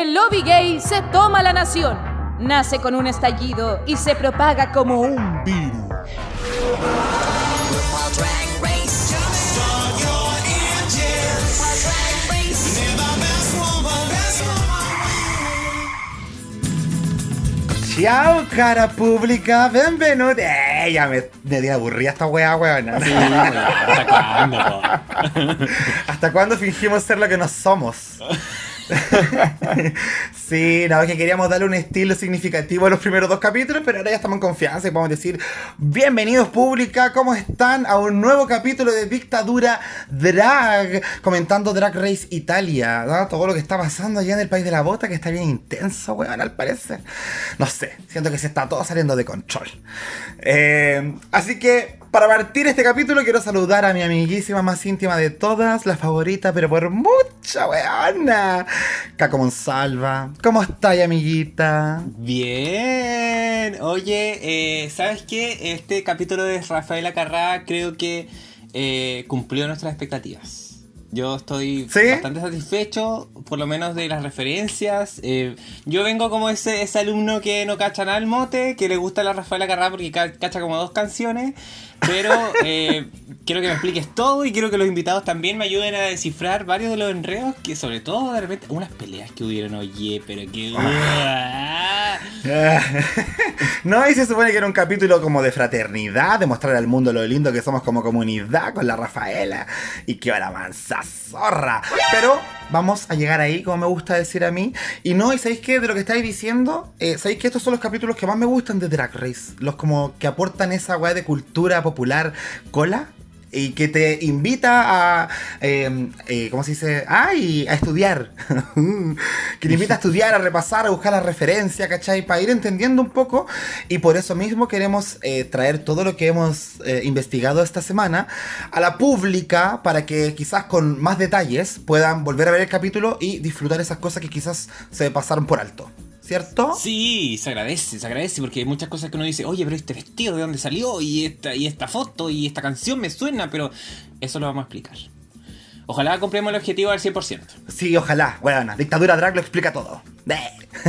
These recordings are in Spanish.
El lobby gay se toma la nación. Nace con un estallido y se propaga como un virus. Chao, cara pública, bienvenido. Eh, ya me, me aburrida esta weá, weón. ¿Hasta cuándo? ¿Hasta cuándo fingimos ser lo que no somos? sí, no, que queríamos darle un estilo significativo a los primeros dos capítulos, pero ahora ya estamos en confianza y podemos decir, bienvenidos pública, ¿cómo están? A un nuevo capítulo de Dictadura Drag, comentando Drag Race Italia, ¿no? todo lo que está pasando allá en el país de la bota, que está bien intenso, weón, al parecer. No sé, siento que se está todo saliendo de control. Eh, así que para partir este capítulo quiero saludar a mi amiguísima más íntima de todas, la favorita, pero por mucha weona, Caco Monsalva. ¿Cómo estás, amiguita? Bien. Oye, eh, ¿sabes qué? Este capítulo de Rafaela Carrá creo que eh, cumplió nuestras expectativas. Yo estoy ¿Sí? bastante satisfecho, por lo menos de las referencias. Eh, yo vengo como ese, ese alumno que no cacha nada al mote, que le gusta la Rafaela Carrá porque ca- cacha como dos canciones. Pero eh, quiero que me expliques todo y quiero que los invitados también me ayuden a descifrar varios de los enredos que sobre todo de repente unas peleas que hubieron, oye, pero que... no, y se supone que era un capítulo como de fraternidad, de mostrar al mundo lo lindo que somos como comunidad con la Rafaela. Y que la mansa zorra. Pero vamos a llegar ahí, como me gusta decir a mí. Y no, y sabéis que de lo que estáis diciendo, eh, sabéis que estos son los capítulos que más me gustan de Drag Race. Los como que aportan esa weá de cultura popular cola. Y que te invita a. eh, eh, ¿Cómo se dice? ¡Ay! A estudiar. que te invita a estudiar, a repasar, a buscar la referencia, ¿cachai? Para ir entendiendo un poco. Y por eso mismo queremos eh, traer todo lo que hemos eh, investigado esta semana a la pública para que quizás con más detalles puedan volver a ver el capítulo y disfrutar esas cosas que quizás se pasaron por alto. ¿Cierto? Sí, se agradece, se agradece porque hay muchas cosas que uno dice, oye, pero este vestido de dónde salió y esta, y esta foto y esta canción me suena, pero eso lo vamos a explicar. Ojalá compremos el objetivo al 100%. Sí, ojalá. Bueno, Dictadura Drag lo explica todo.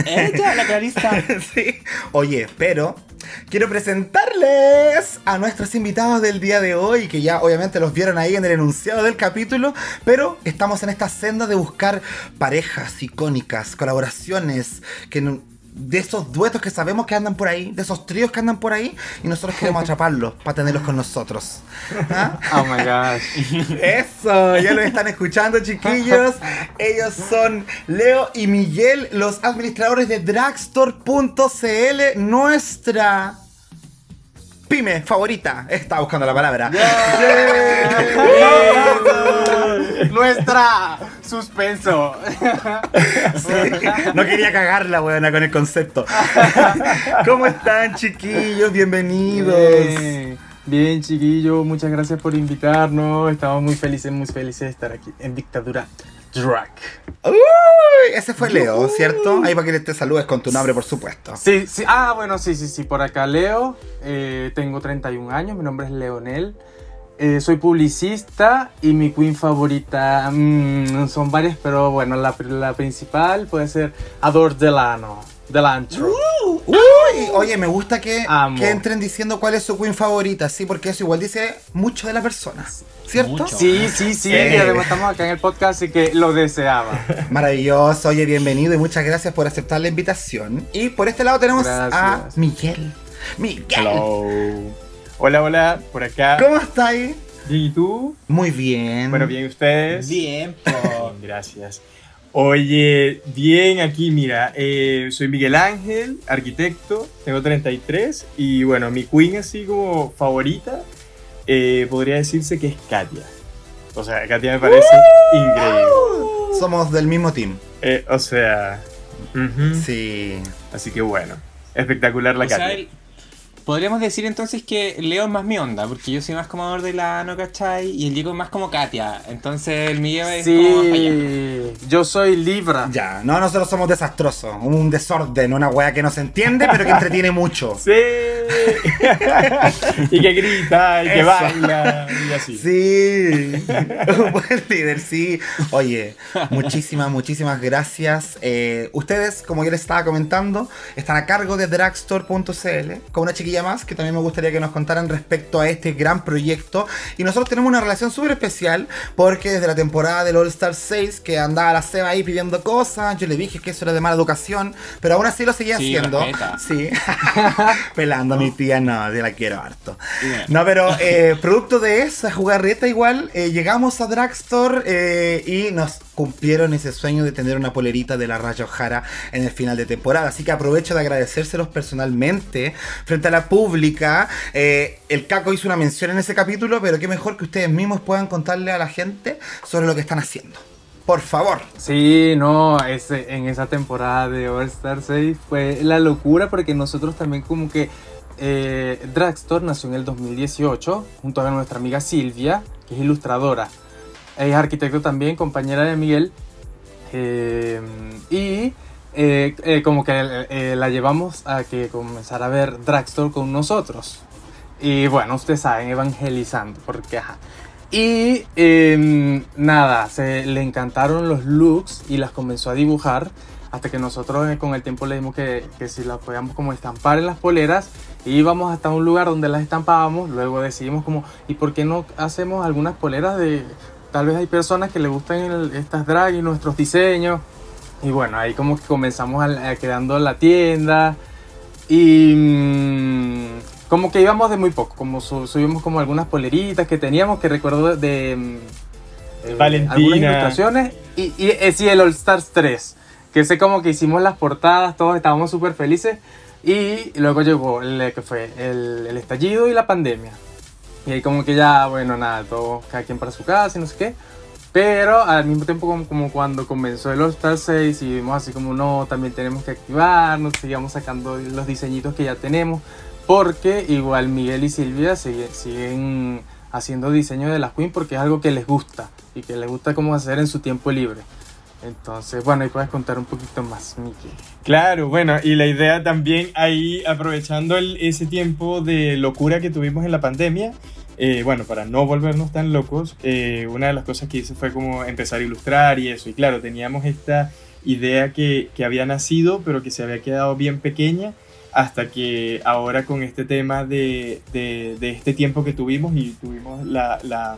Ella, la clarista. sí. Oye, pero quiero presentarles a nuestros invitados del día de hoy, que ya obviamente los vieron ahí en el enunciado del capítulo, pero estamos en esta senda de buscar parejas icónicas, colaboraciones, que de esos duetos que sabemos que andan por ahí, de esos tríos que andan por ahí, y nosotros queremos atraparlos para tenerlos con nosotros. ¿Ah? Oh my gosh. Eso, ya lo están escuchando, chiquillos. Ellos son Leo y Miguel, los administradores de Dragstore.cl, nuestra pyme favorita. Estaba buscando la palabra. Nuestra suspenso. Sí, No quería cagarla, buena, con el concepto. ¿Cómo están, chiquillos? Bienvenidos. Bien, bien, chiquillo, muchas gracias por invitarnos. Estamos muy felices, muy felices de estar aquí en Dictadura Drag. Uy, ese fue Leo, ¿cierto? Ahí para que te saludes con tu nombre, por supuesto. Sí, sí, ah, bueno, sí, sí, sí, por acá Leo. eh, tengo 31 años, mi nombre es Leonel. Eh, soy publicista y mi queen favorita mm, son varias, pero bueno, la, la principal puede ser Ador Delano. Delantro. Uy, oye, me gusta que, entren diciendo cuál es su queen favorita, sí, porque eso igual dice mucho de la persona, ¿cierto? Mucho. Sí, sí, sí, Eh. y además estamos acá en el podcast, así que lo deseaba. Maravilloso, oye, bienvenido y muchas gracias por aceptar la invitación. Y por este lado tenemos a. Miguel. Miguel, Hello. Hola, hola, por acá. ¿cómo estáis? Bien, ¿Y tú? Muy bien. Bueno, bien, ¿ustedes? Bien, po. Gracias. Oye, bien aquí, mira, eh, soy Miguel Ángel, arquitecto, tengo 33 y bueno, mi queen así como favorita eh, podría decirse que es Katia. O sea, Katia me parece increíble. Somos del mismo team. Eh, o sea. Sí. así que bueno, espectacular la O sea, Katia. el- podríamos decir entonces que Leo es más mi onda, porque yo soy más como Ador de la no cachai y el Diego es más como Katia. Entonces el Miguel es como yo soy Libra. Ya, no, nosotros somos desastrosos. Un desorden, una wea que no se entiende, pero que entretiene mucho. Sí. y que grita, y que baila, y así. Sí, un buen líder, sí. Oye, muchísimas, muchísimas gracias. Eh, ustedes, como yo les estaba comentando, están a cargo de dragstore.cl con una más que también me gustaría que nos contaran respecto a este gran proyecto. Y nosotros tenemos una relación súper especial porque desde la temporada del All Star 6 que andaba la Seba ahí pidiendo cosas, yo le dije que eso era de mala educación, pero aún así lo seguía Sí, haciendo. respeta. Sí, pelando a mi tía, no, yo la quiero harto. No, pero eh, producto de esa jugarreta igual, eh, llegamos a Dragstore eh, y nos cumplieron ese sueño de tener una polerita de la Raya Ojara en el final de temporada. Así que aprovecho de agradecérselos personalmente frente a la pública. Eh, el Caco hizo una mención en ese capítulo, pero qué mejor que ustedes mismos puedan contarle a la gente sobre lo que están haciendo. Por favor. Sí, no, ese, en esa temporada de All Star 6 fue la locura porque nosotros también como que eh, Dragstore nació en el 2018 junto a nuestra amiga Silvia, que es ilustradora. Es arquitecto también, compañera de Miguel. eh, y eh, eh, como que la llevamos a que comenzara a ver Dragstore con nosotros. Y bueno, ustedes saben, evangelizando, porque ajá. Y em, nada, se le encantaron los looks y las comenzó a dibujar. Hasta que nosotros con el tiempo le dimos que, que si las podíamos como estampar en las poleras, íbamos hasta un lugar donde las estampábamos. Luego decidimos como, ¿y por qué no hacemos algunas poleras de... Tal vez hay personas que les gustan el- estas drag y nuestros diseños. Y bueno, ahí como que comenzamos a, a quedando la tienda. Y mm, como que íbamos de muy poco, como su- subimos como algunas poleritas que teníamos, que recuerdo de... mm, eh, Valentina. Algunas ilustraciones. Y, y eh, sí, el All Stars 3, que sé como que hicimos las portadas, todos estábamos súper felices. Y luego llegó el que fue el, el estallido y la pandemia. Y ahí como que ya, bueno, nada, todo, cada quien para su casa y no sé qué. Pero al mismo tiempo como, como cuando comenzó el All Star 6 y vimos así como no, también tenemos que activarnos, sigamos sacando los diseñitos que ya tenemos. Porque igual Miguel y Silvia sigue- siguen haciendo diseño de las Queen porque es algo que les gusta y que les gusta como hacer en su tiempo libre. Entonces, bueno, ahí puedes contar un poquito más, Miki. Claro, bueno, y la idea también ahí, aprovechando el- ese tiempo de locura que tuvimos en la pandemia, eh, bueno, para no volvernos tan locos, eh, una de las cosas que hice fue como empezar a ilustrar y eso. Y claro, teníamos esta idea que, que había nacido, pero que se había quedado bien pequeña, hasta que ahora con este tema de, de- de este tiempo que tuvimos y tuvimos la, la-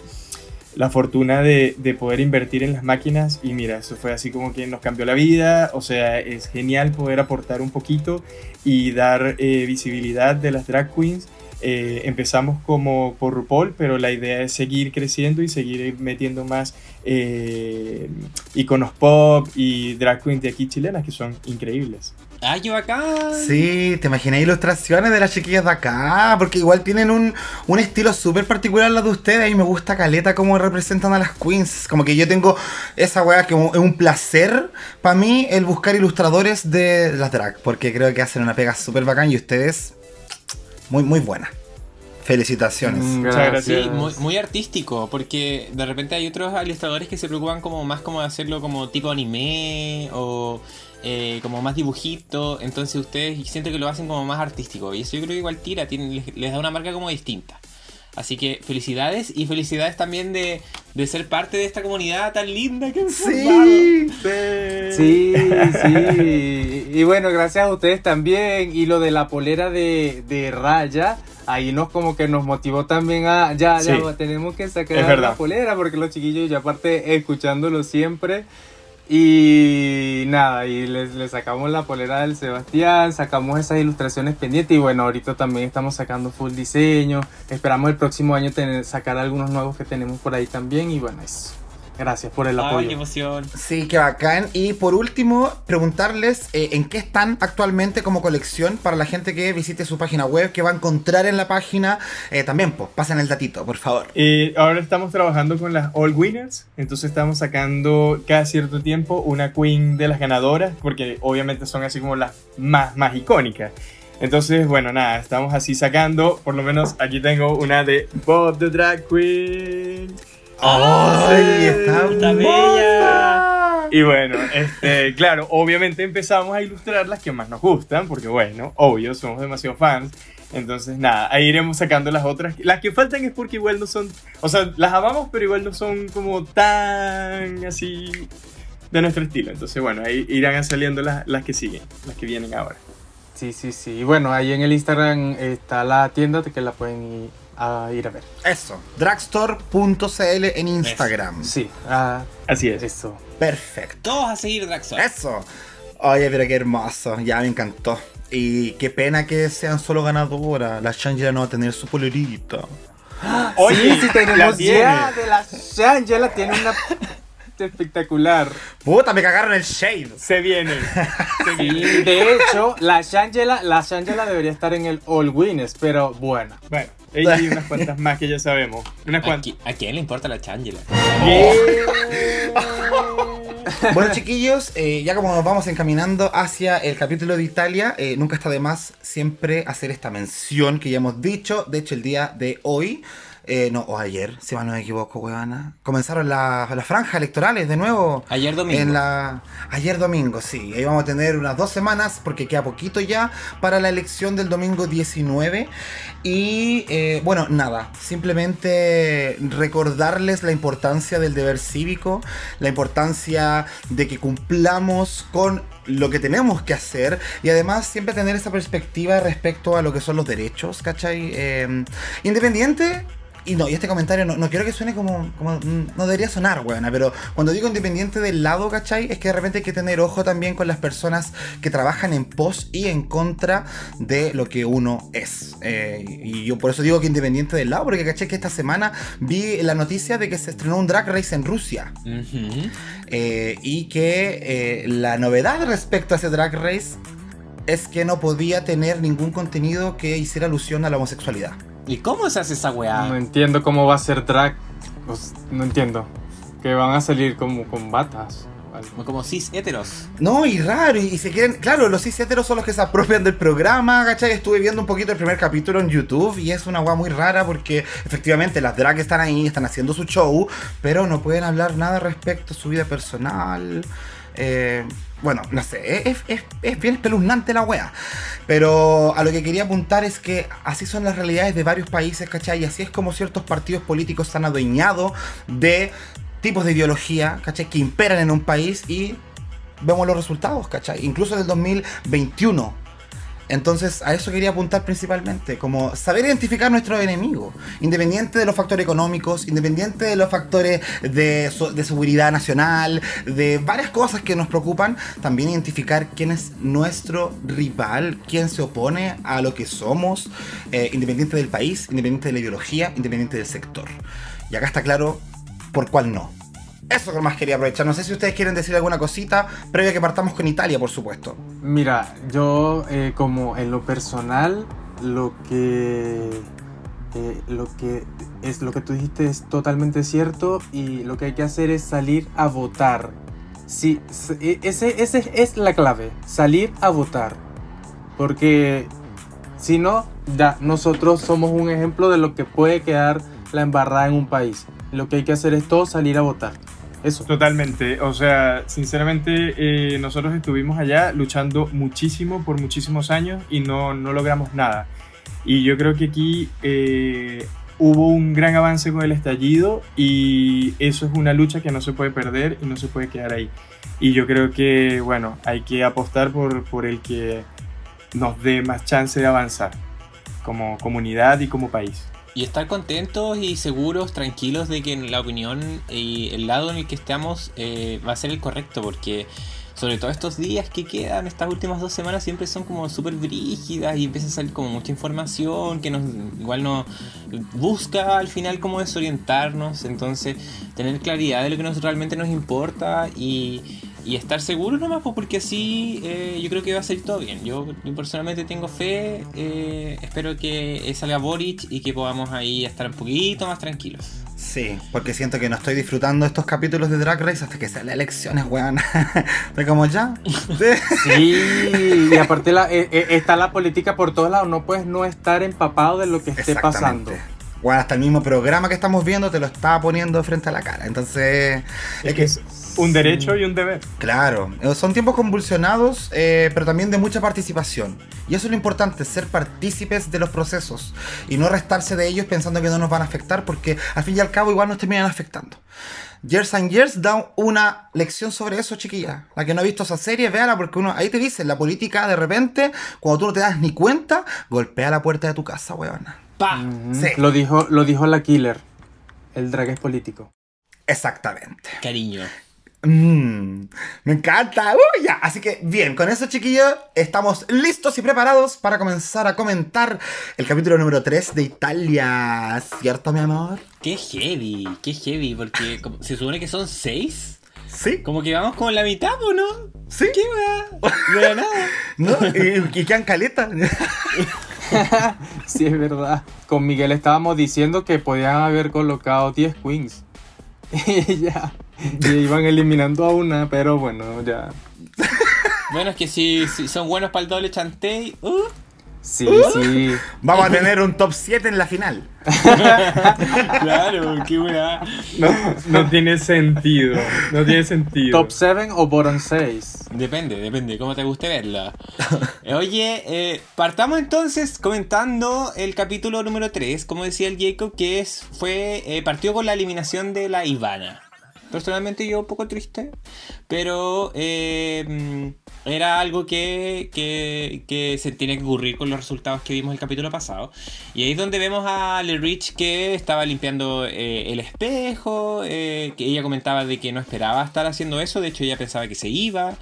la fortuna de, de poder invertir en las máquinas y mira, eso fue así como que nos cambió la vida, o sea, es genial poder aportar un poquito y dar eh, visibilidad de las drag queens. Eh, empezamos como por RuPaul, pero la idea es seguir creciendo y seguir metiendo más eh, iconos pop y drag queens de aquí chilenas que son increíbles. ¡Ay, qué bacán! Sí, te imaginé ilustraciones de las chiquillas de acá, porque igual tienen un, un estilo súper particular las de ustedes y me gusta caleta cómo representan a las queens. Como que yo tengo esa weá que es un placer para mí el buscar ilustradores de las drag, porque creo que hacen una pega súper bacán y ustedes muy, muy buena. Felicitaciones. Mm, Muchas gracias. Sí, muy, muy artístico, porque de repente hay otros ilustradores que se preocupan como más como de hacerlo como tipo anime o eh, como más dibujito, entonces ustedes siento que lo hacen como más artístico y eso yo creo que igual tira, tiene- les, les da una marca como distinta. Así que felicidades y felicidades también de, de ser parte de esta comunidad tan linda que han formado. Sí. Sí, sí. Y bueno, gracias a ustedes también. Y lo de la polera de, de raya, ahí nos como que nos motivó también a, ya, ya, Sí. tenemos que sacar la polera porque los chiquillos, ya aparte escuchándolo siempre. Y nada, y les sacamos la polera del Sebastián, sacamos esas ilustraciones pendientes y bueno, ahorita también estamos sacando full diseño. Esperamos el próximo año tener, sacar algunos nuevos que tenemos por ahí también y bueno, eso. Gracias por el Ay, qué apoyo. emoción. Sí, qué bacán. Y por último, preguntarles eh, en qué están actualmente como colección para la gente que visite su página web, que va a encontrar en la página. Eh, también, pues, pasen el datito, por favor. Eh, ahora estamos trabajando con las All Winners, entonces estamos sacando cada cierto tiempo una queen de las ganadoras, porque obviamente son así como las más, más icónicas. Entonces, bueno, nada, estamos así sacando, por lo menos aquí tengo una de Bob the Drag Queen. ¡Ay, está está bella! Y bueno, este, claro, obviamente empezamos a ilustrar las que más nos gustan, porque bueno, obvio, somos demasiado fans. Entonces, nada, ahí iremos sacando las otras. Las que faltan es porque igual no son. O sea, las amamos, pero igual no son como tan así de nuestro estilo. Entonces, bueno, ahí irán saliendo las, las que siguen, las que vienen ahora. Sí, sí, sí. Y bueno, ahí en el Instagram está la tienda que la pueden ir a, ir a ver. Eso, dragstore.cl en Instagram. Sí, ah, Así es. eso. Perfecto. Todos a seguir Draxor. Eso. Oye, pero qué hermoso. Ya me encantó. Y qué pena que sean solo ganadoras. La Shangela no va a tener su polerito. Oye, sí, sí, la tenemos tiene. ya de la Shangela tiene una espectacular. Puta, me cagaron el shade. Se viene. Se Sí, viene. de hecho, la Shangela, la Shangela debería estar en el All Winners, pero bueno. Bueno, hay unas cuantas más que ya sabemos. Unas ¿A, cuantas. qui- a quién le importa la Changela? Bueno, chiquillos, eh, ya como nos vamos encaminando hacia el capítulo de Italia, eh, nunca está de más siempre hacer esta mención que ya hemos dicho. De hecho, el día de hoy, eh, no, o ayer, si mal no me equivoco, huevana, comenzaron la- las franjas electorales de nuevo. Ayer domingo. En la... Ayer domingo, sí. Ahí vamos a tener unas dos semanas porque queda poquito ya para la elección del domingo 19. Y eh, bueno, nada, simplemente recordarles la importancia del deber cívico, la importancia de que cumplamos con lo que tenemos que hacer y además siempre tener esa perspectiva respecto a lo que son los derechos, ¿cachai? Eh, independiente y no, y este comentario no, no quiero que suene como, como- mm, No debería sonar, weona, pero cuando digo independiente del lado, ¿cachai? Es que de repente hay que tener ojo también con las personas que trabajan en pos y en contra de lo que uno es. Eh, y yo por eso digo que independiente del lado, porque ¿cachai? Que esta semana vi la noticia de que se estrenó un drag race en Rusia. Eh, y que eh, la novedad respecto a ese drag race es que no podía tener ningún contenido que hiciera alusión a la homosexualidad. ¿Y cómo se hace esa weá? No entiendo cómo va a ser drag. Pues, no entiendo. Que van a salir como con batas. Como cis heteros. No, y raro, y, y se quieren. Claro, los cis heteros son los que se apropian del programa, ¿cachai? Estuve viendo un poquito el primer capítulo en YouTube y es una weá muy rara porque efectivamente las drag están ahí, están haciendo su show, pero no pueden hablar nada respecto a su vida personal. Eh, bueno, no sé, es, bien espeluznante la wea. Pero a lo que quería apuntar es que así son las realidades de varios países, ¿cachai? Y así es como ciertos partidos políticos se han adueñado de tipos de ideología, ¿cachai? Que imperan en un país y vemos los resultados, ¿cachai? Incluso del 2021. Entonces, a eso quería apuntar principalmente, como saber identificar nuestros enemigos, independiente de los factores económicos, independiente de los factores de, de seguridad nacional, de varias cosas que nos preocupan, también identificar quién es nuestro rival, quién se opone a lo que somos, eh, independiente del país, independiente de la ideología, independiente del sector. Y acá está claro por cuál no. Eso que más quería aprovechar. No sé si ustedes quieren decir alguna cosita, previo a que partamos con Italia, por supuesto. Mira, yo eh, como en lo personal, lo que eh, lo que es lo que tú dijiste es totalmente cierto y lo que hay que hacer es salir a votar. Sí, e- ese, ese es la clave, salir a votar. Porque si no, ya nosotros somos un ejemplo de lo que puede quedar la embarrada en un país. Lo que hay que hacer es todo salir a votar. Eso. Totalmente, o sea, sinceramente eh, nosotros estuvimos allá luchando muchísimo por muchísimos años y no, no logramos nada. Y yo creo que aquí eh, hubo un gran avance con el estallido y eso es una lucha que no se puede perder y no se puede quedar ahí. Y yo creo que, bueno, hay que apostar por, por el que nos dé más chance de avanzar como comunidad y como país. Y estar contentos y seguros, tranquilos de que la opinión y el lado en el que estamos eh, va a ser el correcto, porque sobre todo estos días que quedan, estas últimas dos semanas siempre son como súper brígidas y empieza a salir como mucha información que nos igual nos busca al final como desorientarnos, entonces tener claridad de lo que nos realmente nos importa y, y estar seguros nomás, pues, porque así eh, yo creo que va a salir todo bien. Yo, yo personalmente tengo fe, eh, espero que salga Boric y que podamos ahí estar un poquito más tranquilos. Sí, porque siento que no estoy disfrutando estos capítulos de Drag Race hasta que sean las elecciones, weón. Estoy como ya. Sí, y aparte la, eh, eh, está la política por todos lados, no puedes no estar empapado de lo que esté pasando. Bueno, hasta el mismo programa que estamos viendo te lo está poniendo frente a la cara. Entonces, Es que es un derecho y un deber. Claro, son tiempos convulsionados, eh, pero también de mucha participación. Y eso es lo importante, ser partícipes de los procesos y no restarse de ellos pensando que no nos van a afectar, porque al fin y al cabo igual nos terminan afectando. Years and Years da una lección sobre eso, chiquilla. La que no ha visto esa serie, véala, porque uno ahí te dice, la política de repente, cuando tú no te das ni cuenta, golpea la puerta de tu casa, weona. ¡Pa! Mm, Sí. Lo dijo, lo dijo la killer. El drag es político. Exactamente. Cariño. Mm, me encanta. Uh, ya. Así que bien, con eso chiquillos, estamos listos y preparados para comenzar a comentar el capítulo número 3 de Italia. ¿Cierto, mi amor? Qué heavy, qué heavy, porque como- se supone que son seis. Sí, Como que vamos con la mitad, ¿o no? sí. ¿Qué weá? De la nada. ¿No? Y, y quedan caleta. Sí, es verdad. Con Miguel estábamos diciendo que podían haber colocado 10 queens. Y ya. Y iban eliminando a una, pero bueno, ya. Bueno, es que si, si son buenos para el doble chantey. Uh, Sí, sí. Vamos a tener un top 7 en la final. claro, qué weá. No, no tiene sentido. No tiene sentido. Top 7 o bottom 6. Depende, depende, cómo te guste verla. Eh, Oye, eh, partamos entonces comentando el capítulo número 3, como decía el Jacob, que es, fue, eh, partió con la eliminación de la Ivana. Personalmente yo un poco triste, pero eh, era algo que, que, que se tiene que ocurrir con los resultados que vimos el capítulo pasado. Y ahí es donde vemos a Le Rich que estaba limpiando eh, el espejo, eh, que ella comentaba de que no esperaba estar haciendo eso, de hecho ella pensaba que se iba,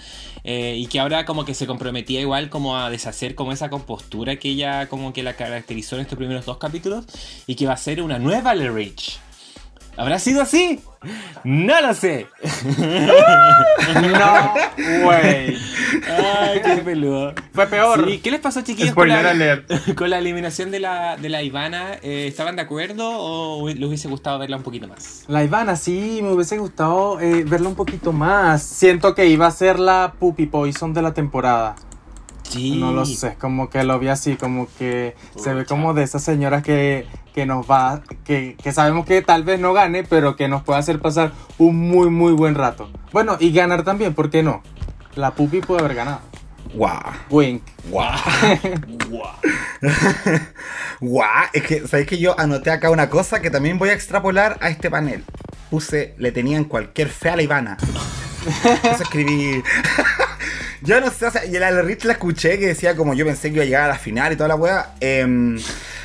y que ahora como que se comprometía igual como a deshacer como esa compostura que ella como que la caracterizó en estos primeros dos capítulos, y que va a ser una nueva Le Rich. ¿Habrá sido así? No lo sé. No, güey. Ay, qué peludo. Fue peor. Sí, ¿Qué les pasó, chiquillos, la, con la eliminación de la, de la Ivana? Eh, ¿Estaban de acuerdo o les hubiese gustado verla un poquito más? La Ivana, sí, me hubiese gustado eh, verla un poquito más. Siento que iba a ser la Puppy Poison de la temporada. Sí. No lo sé, como que lo vi así, como que se ve como de esas señoras que, que nos va, que, que sabemos que tal vez no gane, pero que nos puede hacer pasar un muy, muy buen rato. Bueno, y ganar también, ¿por qué no? La Puppy puede haber ganado. Guau. Wink. Guau. Guau. Es que, ¿sabéis que yo anoté acá una cosa que también voy a extrapolar a este panel? Puse, le tenían cualquier fe a la Ivana. Eso escribí. Yo no sé, o sea, y la Rich la escuché que decía como yo pensé que iba a llegar a la final y toda la wea. Em,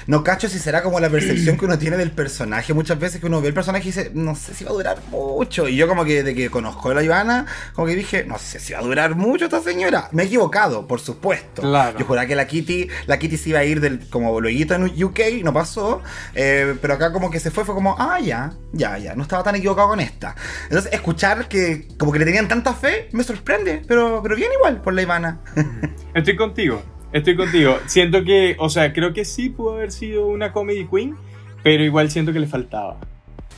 no cacho si será como la percepción que uno tiene del personaje. Muchas veces que uno ve el personaje y dice, no sé si va a durar mucho. Y yo como que de que conozco a la Ivana, como que dije, no sé si va a durar mucho esta señora. Me he equivocado, por supuesto. Claro. Yo juraba que la Kitty, la Kitty se iba a ir del, como luego en UK, no pasó. eh, pero acá como que se fue, fue como, ah, ya, ya, ya, no estaba tan equivocado con esta. Entonces, escuchar que como que le tenían tanta fe, me sorprende, pero, pero bien igual por la Ivana. Estoy contigo. Estoy contigo. Siento que, o sea, creo que sí pudo haber sido una comedy queen, pero igual siento que le faltaba.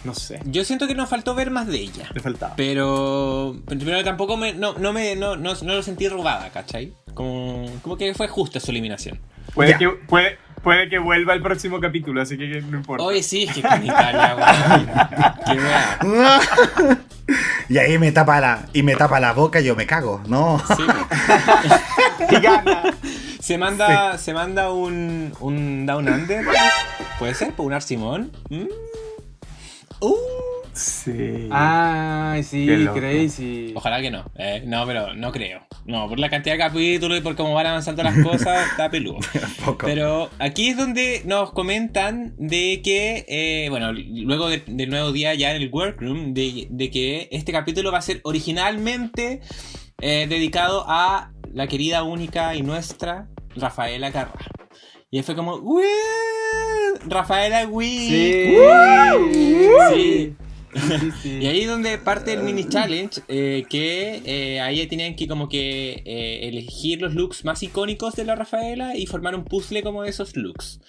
No sé, Yo siento que nos faltó ver más de ella. le faltaba. Pero, pero tampoco me, no, no me no, no, no lo sentí robada, ¿cachai? Como, como que fue justa su eliminación. Puede Ya. que, puede, puede que vuelva el próximo capítulo, así que no importa. Oye, sí, es que con Italia, weón. Qué y ahí me tapa la, y me tapa la boca y yo me cago, ¿no? Sí. Y gana. Se manda, se manda un, un Down Under. ¿Puede ser? ¿Por un Arsimón? ¿Mm? Uh, Sí. Ay, sí, crazy. ojalá que no. eh, no, pero no creo. No, por la cantidad de capítulos y por cómo van avanzando las cosas, está peludo. Pero aquí es donde nos comentan de que, eh, bueno, luego de- del nuevo día ya en el workroom, de, de que este capítulo va a ser originalmente eh, dedicado a la querida, única y nuestra Rafaela Carrá. Y fue como, "Woo, Rafaela Wii. Sí. Sí. Sí, sí. Y ahí es donde parte el mini challenge, eh, que eh, ahí tenían que como que eh, elegir los looks más icónicos de la Rafaela y formar un puzzle como de esos looks.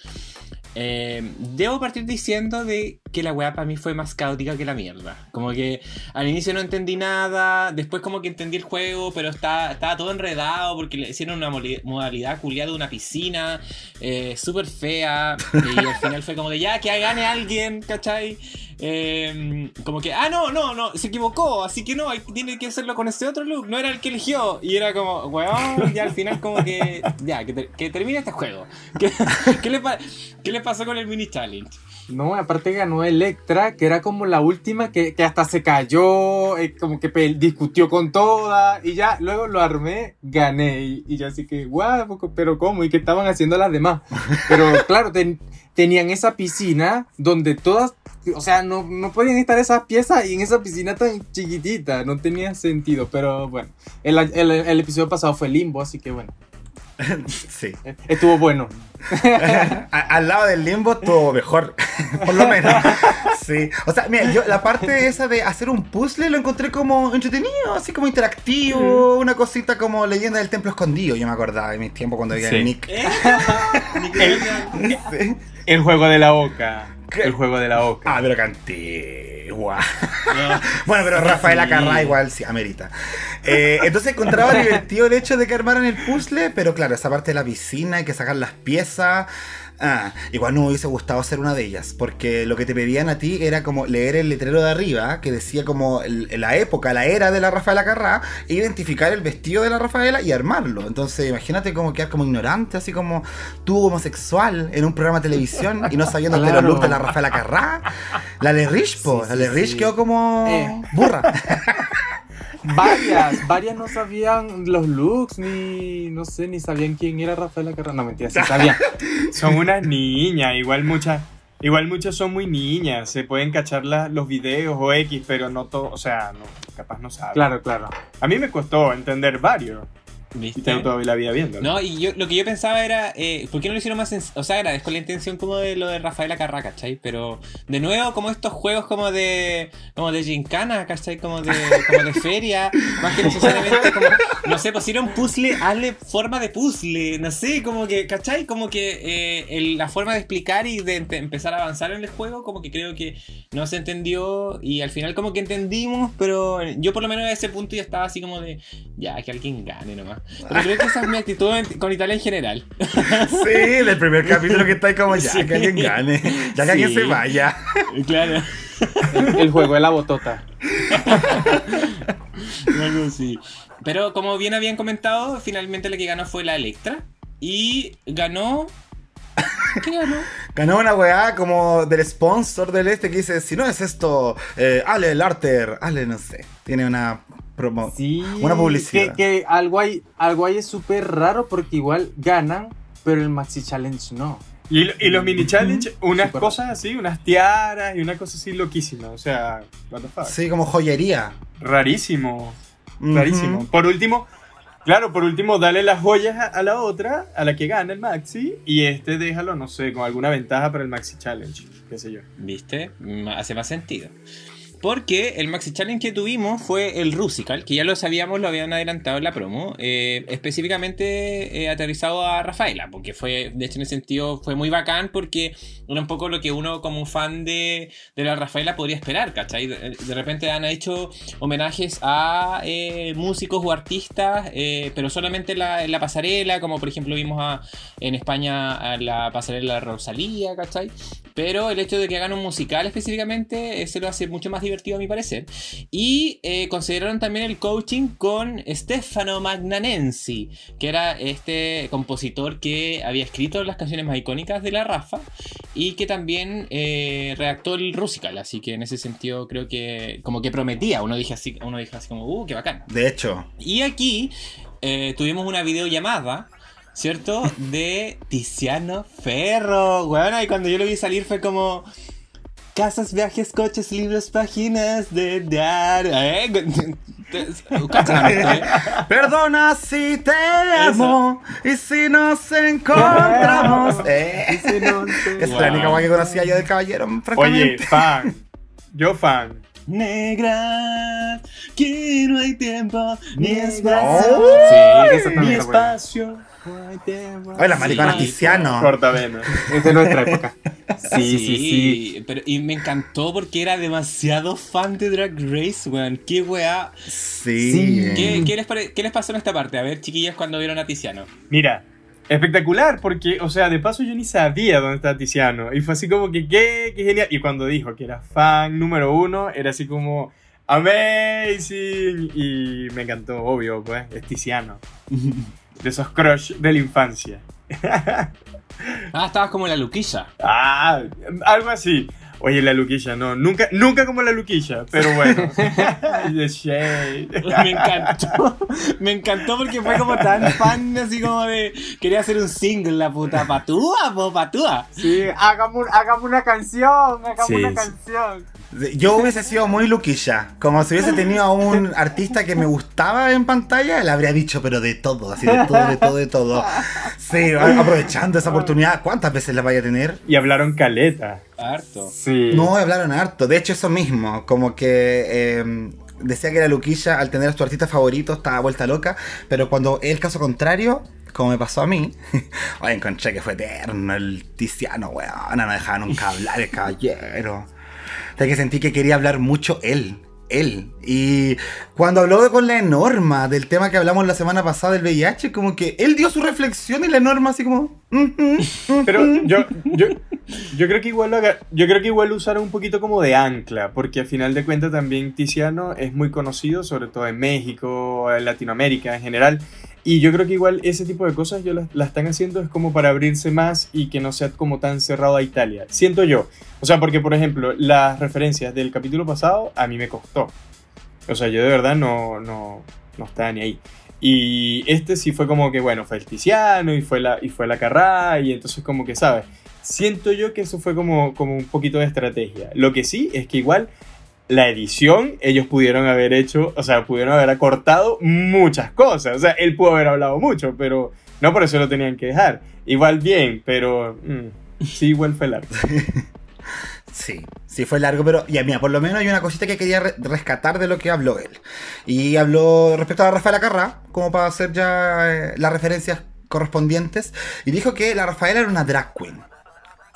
Eh, debo partir diciendo de que la weá para mí fue más caótica que la mierda. Como que al inicio no entendí nada, después como que entendí el juego, pero estaba, estaba todo enredado porque le hicieron una modalidad culiada de una piscina, eh, súper fea, y al final fue como de ya, que gane alguien, ¿cachai? Eh, como que, ah, no, no, no, se equivocó, así que no, tiene que hacerlo con este otro look, no era el que eligió. Y era como, weón, ya al final como que, ya, que, ter- que termine este juego. ¿Qué, qué le qué le pasó con el mini challenge? No, aparte ganó Electra, que era como la última que, que hasta se cayó, eh, como que discutió con todas, y ya, luego lo armé, gané, y, y yo así que, guau, pero ¿cómo? ¿Y qué estaban haciendo las demás? Pero claro, ten- tenían esa piscina donde todas, o sea, no, no podían estar esas piezas y en esa piscina tan chiquitita, no tenía sentido, pero bueno, el, el- el episodio pasado fue Limbo, así que bueno, Sí. eh, estuvo bueno. A- al lado del limbo estuvo mejor, por lo menos. Sí. O sea, mira, yo la parte esa de hacer un puzzle lo encontré como entretenido, así como interactivo, una cosita como leyenda del templo escondido, yo me acordaba de mis tiempos cuando veía Sí. el Nick. Sí. El juego de la oca. ¿Qué? El juego de la oca. Ah, pero canté. Guau. No. Bueno, pero Rafael Sí. Acarrá igual sí, amerita. Eh, entonces encontraba divertido el hecho de que armaran el puzzle, pero claro, esa parte de la piscina, hay que sacar las piezas. Ah, igual no me hubiese gustado ser una de ellas, porque lo que te pedían a ti era como leer el letrero de arriba, que decía como el- la época, la era de la Rafaela Carrá, e identificar el vestido de la Rafaela y armarlo. Entonces, imagínate como quedar como ignorante, así como tú homosexual en un programa de televisión y no sabiendo de los Claro. looks de la Rafaela Carrá. La Lerich, po, Sí, la sí, Lerich sí. quedó como Eh. burra. Varias, varias no sabían los looks, ni no sé, ni sabían quién era Rafaela Carrá. No, mentira, sí sabían. Son unas niñas, igual muchas. Igual muchas son muy niñas, se pueden cachar la- los videos o X, pero no todo, o sea, no, capaz no saben. Claro, claro. A mí me costó entender varios. Y ¿Viste? tengo todavía la vida viendo. No, y yo lo que yo pensaba era, eh, ¿por qué no lo hicieron más O sea, agradezco la intención como de lo de Rafaela Carrá, ¿cachai? Pero de nuevo, como estos juegos como de como de gincana, ¿cachai? Como de, como de feria, más que necesariamente como, no sé, pues un puzzle, hazle forma de puzzle, no sé, como que, ¿cachai? Como que eh, el- la forma de explicar y de empe- empezar a avanzar en el juego, como que creo que no se entendió y al final como que entendimos, pero yo por lo menos a ese punto ya estaba así como de, ya, que alguien gane nomás. Pero creo que esa es mi actitud en- con Italia en general. Sí, del primer capítulo que está ahí como ya, Sí. que alguien gane, ya que Sí. alguien se vaya. Claro, El, el juego de la botota. algo así. Pero como bien habían comentado, finalmente la que ganó fue la Electra. Y ganó. ¿Qué ganó? Ganó una weá como del sponsor del este que dice, si no es esto, eh, Ale el Arter, Ale no sé, tiene una promo. Sí. Una publicidad. Que, que algo ahí, algo ahí es súper raro porque igual ganan, pero el Maxi Challenge no. Y, y los mini challenge, unas cosas así, unas tiaras y una cosa así loquísima. O sea, what the fuck. Sí, como joyería. Rarísimo. Rarísimo. Por último, claro, por último, dale las joyas a, a la otra, a la que gana el Maxi, y este déjalo, no sé, con alguna ventaja para el Maxi Challenge, qué sé yo. ¿Viste? Mm, Hace más sentido. Porque el Maxi Challenge que tuvimos fue el Rusical, que ya lo sabíamos, lo habían adelantado en la promo, eh, específicamente eh, aterrizado a Rafaela, porque fue, de hecho en ese sentido fue muy bacán porque era un poco lo que uno como fan de, de la Rafaela podría esperar, ¿cachai? De, de repente han hecho homenajes a eh, músicos o artistas, eh, pero solamente en la, en la pasarela, como por ejemplo vimos a, en España a la pasarela Rosalía, ¿cachai? Pero el hecho de que hagan un musical específicamente, se lo hace mucho más divertido a mi parecer. Y eh, consideraron también el coaching con Stefano Magnanensi, que era este compositor que había escrito las canciones más icónicas de la Rafa y que también eh, redactó el Rusical. Así que en ese sentido creo que como que prometía. Uno dije así, uno dijo así como, uh, qué bacán. De hecho, Y aquí eh, tuvimos una videollamada, ¿cierto? De Tiziano Ferro, weón. Y cuando yo lo vi salir fue como. Casas, viajes, coches, libros, páginas de dar. ¿Eh? ¿eh? perdona si te amo y si nos encontramos. Eh, Ese no sé. es la única que conocía yo del caballero, Oye, fan. Yo fan. Negras, que no hay tiempo ni espacio. Oh. Sí, buena. espacio Oye, las mariconas Sí. Tiziano. Cortavena. Es de nuestra época. Sí, sí, sí. Pero, y me encantó porque era demasiado fan de Drag Race, weón. Qué weá. Sí. Sí. ¿Qué, qué les pare- qué les pasó en esta parte? A ver, chiquillas, cuando vieron a Tiziano. Mira, espectacular, porque, o sea, de paso yo ni sabía dónde estaba Tiziano. Y fue así como que, qué, qué genial. Y cuando dijo que era fan número uno, era así como, amazing. Y me encantó, obvio, pues, es Tiziano. De esos crush de la infancia. Ah, estabas como la luquilla. Ah, algo así. Oye, la Luquilla, no, nunca, nunca como la Luquilla, pero bueno. The shade. Me encantó. Me encantó porque fue como tan fan, así como de. Quería hacer un single, la puta. Patúa, po, patúa. Sí, hagamos, hagamos una canción, hagamos Sí, una sí. canción. Yo hubiese sido muy luquilla. Como si hubiese tenido a un artista que me gustaba en pantalla, le habría dicho, pero de todo, así de todo, de todo, de todo. Sí, aprovechando esa oportunidad, ¿cuántas veces la vaya a tener? Y hablaron caleta. Harto. Sí. No, hablaron harto. De hecho, eso mismo, como que eh, decía que la Luquilla, al tener a su artista favorito, estaba vuelta loca, pero cuando es el caso contrario, como me pasó a mí, oye, encontré que fue eterno el Tiziano, weón, no dejaban nunca hablar el caballero. Hasta que sentí que quería hablar mucho él. Él. Y cuando habló con la Norma del tema que hablamos la semana pasada del VIH, como que él dio su reflexión y la Norma así como... Pero yo, yo, yo creo que igual lo haga- yo creo que igual lo usaron un poquito como de ancla, porque al final de cuentas también Tiziano es muy conocido, sobre todo en México, en Latinoamérica en general. Y yo creo que igual ese tipo de cosas yo las, las están haciendo es como para abrirse más y que no sea como tan cerrado a Italia. Siento yo. O sea, porque por ejemplo, las referencias del capítulo pasado a mí me costó. O sea, yo de verdad no, no, no estaba ni ahí. Y este sí fue como que, bueno, fue el Tiziano y fue la, y fue la Carrá, y entonces como que, ¿sabes? Siento yo que eso fue como, como un poquito de estrategia. Lo que sí es que igual la edición, ellos pudieron haber hecho, o sea, pudieron haber acortado muchas cosas. O sea, él pudo haber hablado mucho, pero no por eso lo tenían que dejar. Igual bien, pero mm, sí, igual fue largo. Sí, sí fue largo, pero ya mira, por lo menos hay una cosita que quería re- rescatar de lo que habló él. Y habló respecto a Rafaela Carrá, como para hacer ya eh, las referencias correspondientes, y dijo que la Rafaela era una drag queen.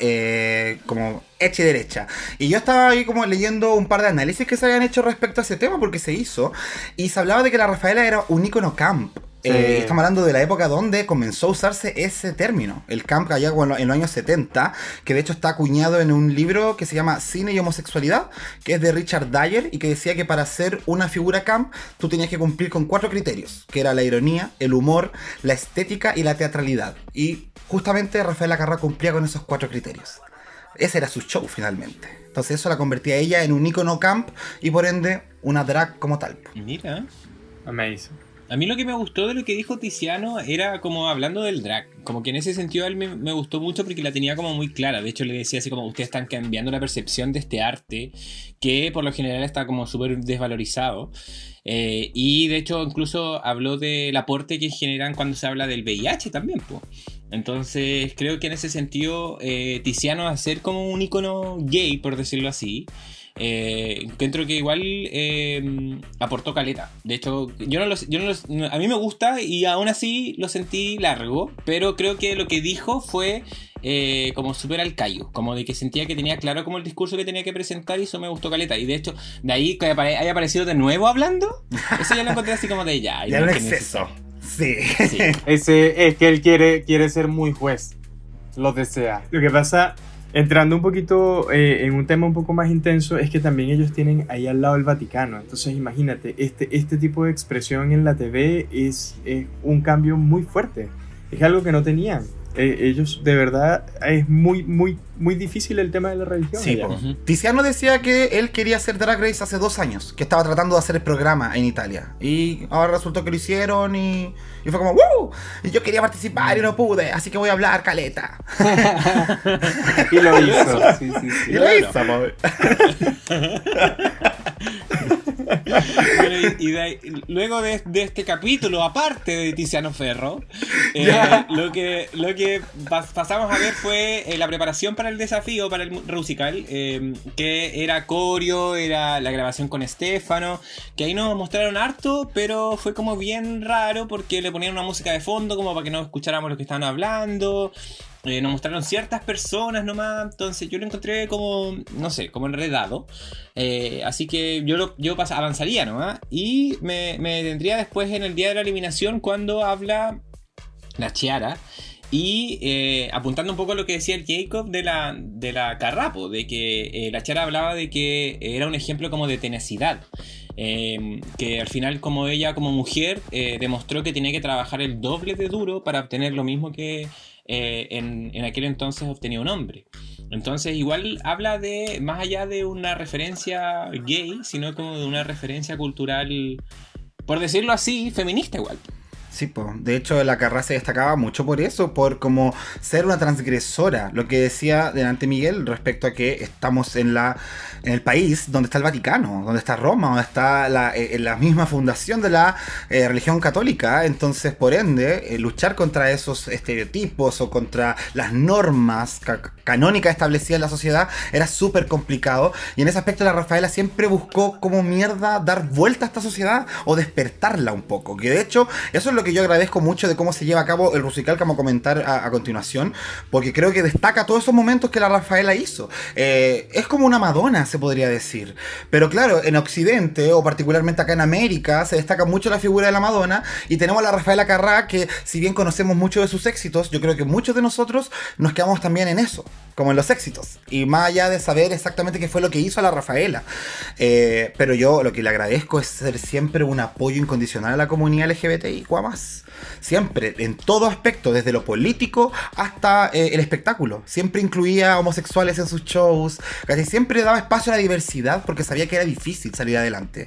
Eh, como hecha y derecha. Y yo estaba ahí como leyendo un par de análisis que se habían hecho respecto a ese tema, porque se hizo, y se hablaba de que la Rafaela era un icono camp. Sí. Eh, estamos hablando de la época donde comenzó a usarse ese término, el camp allá en los años 70, que de hecho está acuñado en un libro que se llama Cine y Homosexualidad, que es de Richard Dyer, y que decía que para ser una figura camp tú tenías que cumplir con cuatro criterios, que era la ironía, el humor, la estética y la teatralidad. Y justamente Rafaela Carrá cumplía con esos cuatro criterios. Ese era su show finalmente. Entonces eso la convertía a ella en un icono camp y por ende una drag como tal. Mira. Amazing. A mí lo que me gustó de lo que dijo Tiziano era como hablando del drag. Como que en ese sentido a él me, me gustó mucho porque la tenía como muy clara. De hecho le decía así como ustedes están cambiando la percepción de este arte que por lo general está como súper desvalorizado. Eh, y de hecho incluso habló del aporte que generan cuando se habla del VIH también. po. Entonces creo que en ese sentido eh, Tiziano a ser como un icono gay, por decirlo así. Eh, encuentro que igual eh, aportó caleta. De hecho, yo no, lo, yo no lo- no- a mí me gusta y aún así lo sentí largo, pero creo que lo que dijo fue eh, como súper al callo, como de que sentía que tenía claro como el discurso que tenía que presentar y eso me gustó caleta. Y de hecho, de ahí que haya aparecido de nuevo hablando, eso ya lo encontré así como de ya. Ya un que exceso. Sí. Sí. Ese es que él quiere, quiere ser muy juez. Lo desea. Lo que pasa, entrando un poquito eh, en un tema un poco más intenso, es que también ellos tienen ahí al lado el Vaticano. Entonces imagínate, este, este tipo de expresión en la TV es, es un cambio muy fuerte. Es algo que no tenían. Eh, ellos, de verdad, es muy, muy, muy difícil el tema de la religión. Sí, po. Ujú. Tiziano decía que él quería hacer Drag Race hace dos años, que estaba tratando de hacer el programa en Italia. Y ahora resultó que lo hicieron y, y fue como, ¡Woo! Y yo quería participar y no pude, así que voy a hablar caleta. Y lo hizo. Sí, sí, sí. Y lo hizo. Bueno, y, y de ahí- luego de, de este capítulo, aparte de Tiziano Ferro, eh, lo que, lo que pas- pasamos a ver fue eh, la preparación para el desafío, para el mu- Rusical, eh, que era coreo, era la grabación con Estefano, que ahí nos mostraron harto, pero fue como bien raro porque le ponían una música de fondo como para que no escucháramos lo que estaban hablando. Eh, nos mostraron ciertas personas nomás, entonces yo lo encontré como, no sé, como enredado. Eh, así que yo, lo- yo avanzaría nomás. Y me, me detendría después en el día de la eliminación cuando habla la Chiara. Y eh, apuntando un poco a lo que decía el Jacob de la, de la Carrapo, de que la Chiara hablaba de que era un ejemplo como de tenacidad. Eh, que al final como ella como mujer demostró que tenía que trabajar el doble de duro para obtener lo mismo que eh, en, en aquel entonces obtenía un hombre. Entonces igual habla de, más allá de una referencia gay, sino como de una referencia cultural, por decirlo así, feminista igual. Sí, po. de hecho la carrera se destacaba mucho por eso, por como ser una transgresora, lo que decía delante Miguel respecto a que estamos en la en el país donde está el Vaticano, donde está Roma, donde está la, eh, la misma fundación de la eh, religión católica, entonces por ende eh, luchar contra esos estereotipos o contra las normas ca- canónicas establecidas en la sociedad era súper complicado y en ese aspecto la Rafaela siempre buscó como mierda dar vuelta a esta sociedad o despertarla un poco, que de hecho eso es lo que yo agradezco mucho de cómo se lleva a cabo el Rusical que vamos a comentar a, a continuación, porque creo que destaca todos esos momentos que la Rafaela hizo. Eh, es como una Madonna, se podría decir. Pero claro, en Occidente, o particularmente acá en América, se destaca mucho la figura de la Madonna, y tenemos a la Rafaela Carrá, que si bien conocemos mucho de sus éxitos, yo creo que muchos de nosotros nos quedamos también en eso, como en los éxitos. Y más allá de saber exactamente qué fue lo que hizo a la Rafaela. Eh, pero yo lo que le agradezco es ser siempre un apoyo incondicional a la comunidad LGBTI, más. Siempre, en todo aspecto, desde lo político hasta eh, el espectáculo. Siempre incluía homosexuales en sus shows. ¿cachai? Siempre daba espacio a la diversidad porque sabía que era difícil salir adelante.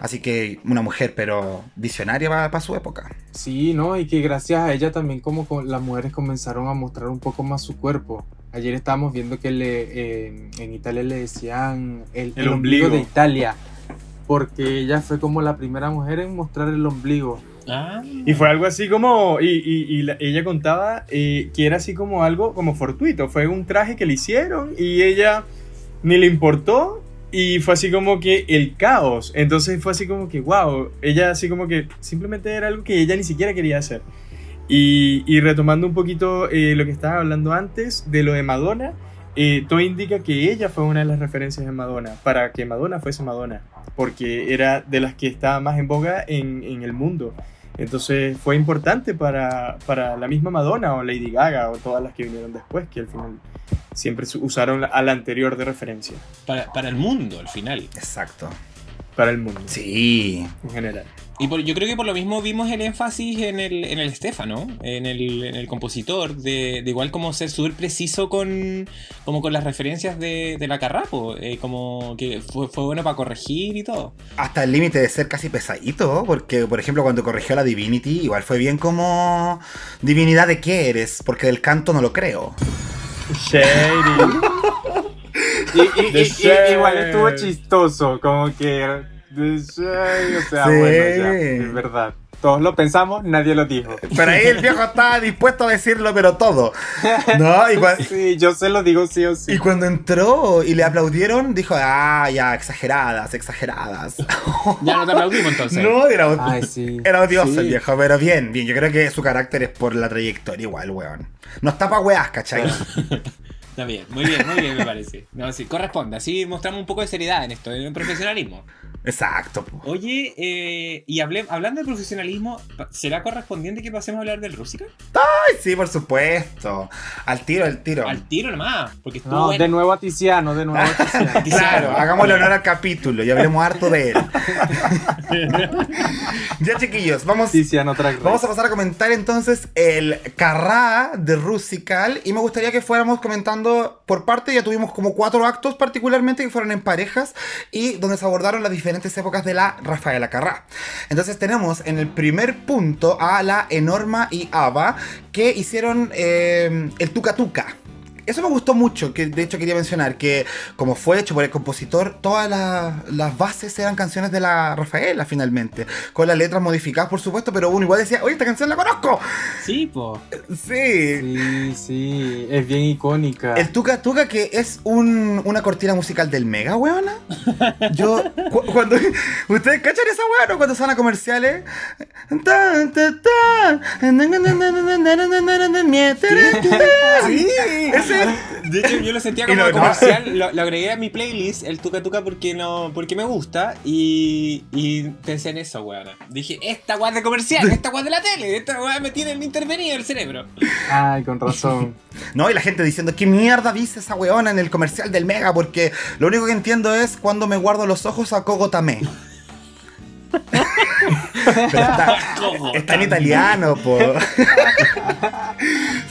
Así que una mujer, pero visionaria para su época. Sí, ¿no? Y que gracias a ella también como co- las mujeres comenzaron a mostrar un poco más su cuerpo. Ayer estábamos viendo que le, eh, en Italia le decían el, El el ombligo ombligo. de Italia. Porque ella fue como la primera mujer en mostrar el ombligo. Ah, Y fue algo así como, y, y- y la- ella contaba eh, que era así como algo como fortuito, fue un traje que le hicieron y ella ni le importó y fue así como que el caos, entonces fue así como que, wow, ella así como que simplemente era algo que ella ni siquiera quería hacer. Y, y retomando un poquito eh, lo que estaba hablando antes de lo de Madonna, eh, todo indica que ella fue una de las referencias de Madonna, para que Madonna fuese Madonna, porque era de las que estaba más en boga en, en el mundo. Entonces fue importante para, para la misma Madonna o Lady Gaga o todas las que vinieron después, que al final siempre usaron la- a la anterior de referencia para, para el mundo al final. Exacto. para el mundo Sí. en general. Y por- yo creo que por lo mismo vimos el énfasis en el, en el Estefano, en el, en el compositor, de, de igual como ser súper preciso con, como con las referencias de, de la Carrapo, eh, como que fue, fue bueno para corregir y todo. Hasta el límite de ser casi pesadito, porque por ejemplo cuando corrigió la Divinity, igual fue bien como... Divinidad de qué eres, porque del canto no lo creo. Shady. Y, y- igual estuvo chistoso, como que... the shade, O sea, Sí. bueno, ya, es verdad. Todos lo pensamos, nadie lo dijo. Pero ahí el viejo estaba dispuesto a decirlo, pero todo. ¿No? Y, Sí, yo se lo digo sí o sí. y cuando entró y le aplaudieron, dijo, ah, ya, exageradas, exageradas. Ya no te aplaudimos entonces. no, era, Ay, sí. era odioso Sí. el viejo, pero bien, bien. Yo creo que su carácter es por la trayectoria igual, weón. No está pa' weas, ¿cachai? Está bien, muy bien, muy bien me parece. No, sí, corresponde. Así mostramos un poco de seriedad en esto, en el profesionalismo. Exacto. po. Oye, eh, y hablé, hablando de profesionalismo, ¿será correspondiente que pasemos a hablar del Rusical? Ay, sí, por supuesto. Al tiro, al tiro. Al tiro nomás, porque estuvo No, bueno. de nuevo a Tiziano, de nuevo a Tiziano. Claro, hagámosle honor al capítulo y hablemos harto de él. ya, chiquillos, vamos, Tiziano vamos a pasar a comentar entonces el Carrá de Rusical. Y me gustaría que fuéramos comentando por parte. Ya tuvimos como cuatro actos, particularmente que fueron en parejas y donde se abordaron las diferentes épocas de la Rafaela Carrá. Entonces, tenemos en el primer punto a la Enorma y Ava que hicieron eh, el Tuca Tuca. Eso me gustó mucho, que de hecho quería mencionar que como fue hecho por el compositor, todas las, las bases eran canciones de la Rafaela finalmente, con las letras modificadas por supuesto, pero uno igual decía, oye, esta canción la conozco. Sí, po. Sí. Sí, sí, es bien icónica. El Tuca Tuca que es un- una cortina musical del Mega, weona. Yo, cu- cuando, ¿ustedes cachan esa weona cuando son a comerciales? Ta, ta. Sí. De hecho, yo lo sentía como lo- comercial, lo, lo agregué a mi playlist, el Tuca Tuca, porque no, porque me gusta. Y, y pensé en eso, weón. Dije, esta weá de comercial, esta weá de la tele, esta weá me tiene intervenido el cerebro. Ay, con razón. No, y la gente diciendo, ¿qué mierda dice esa weona en el comercial del Mega? Porque lo único que entiendo es cuando me guardo los ojos a Coco Tamé. Pero está, en italiano, po.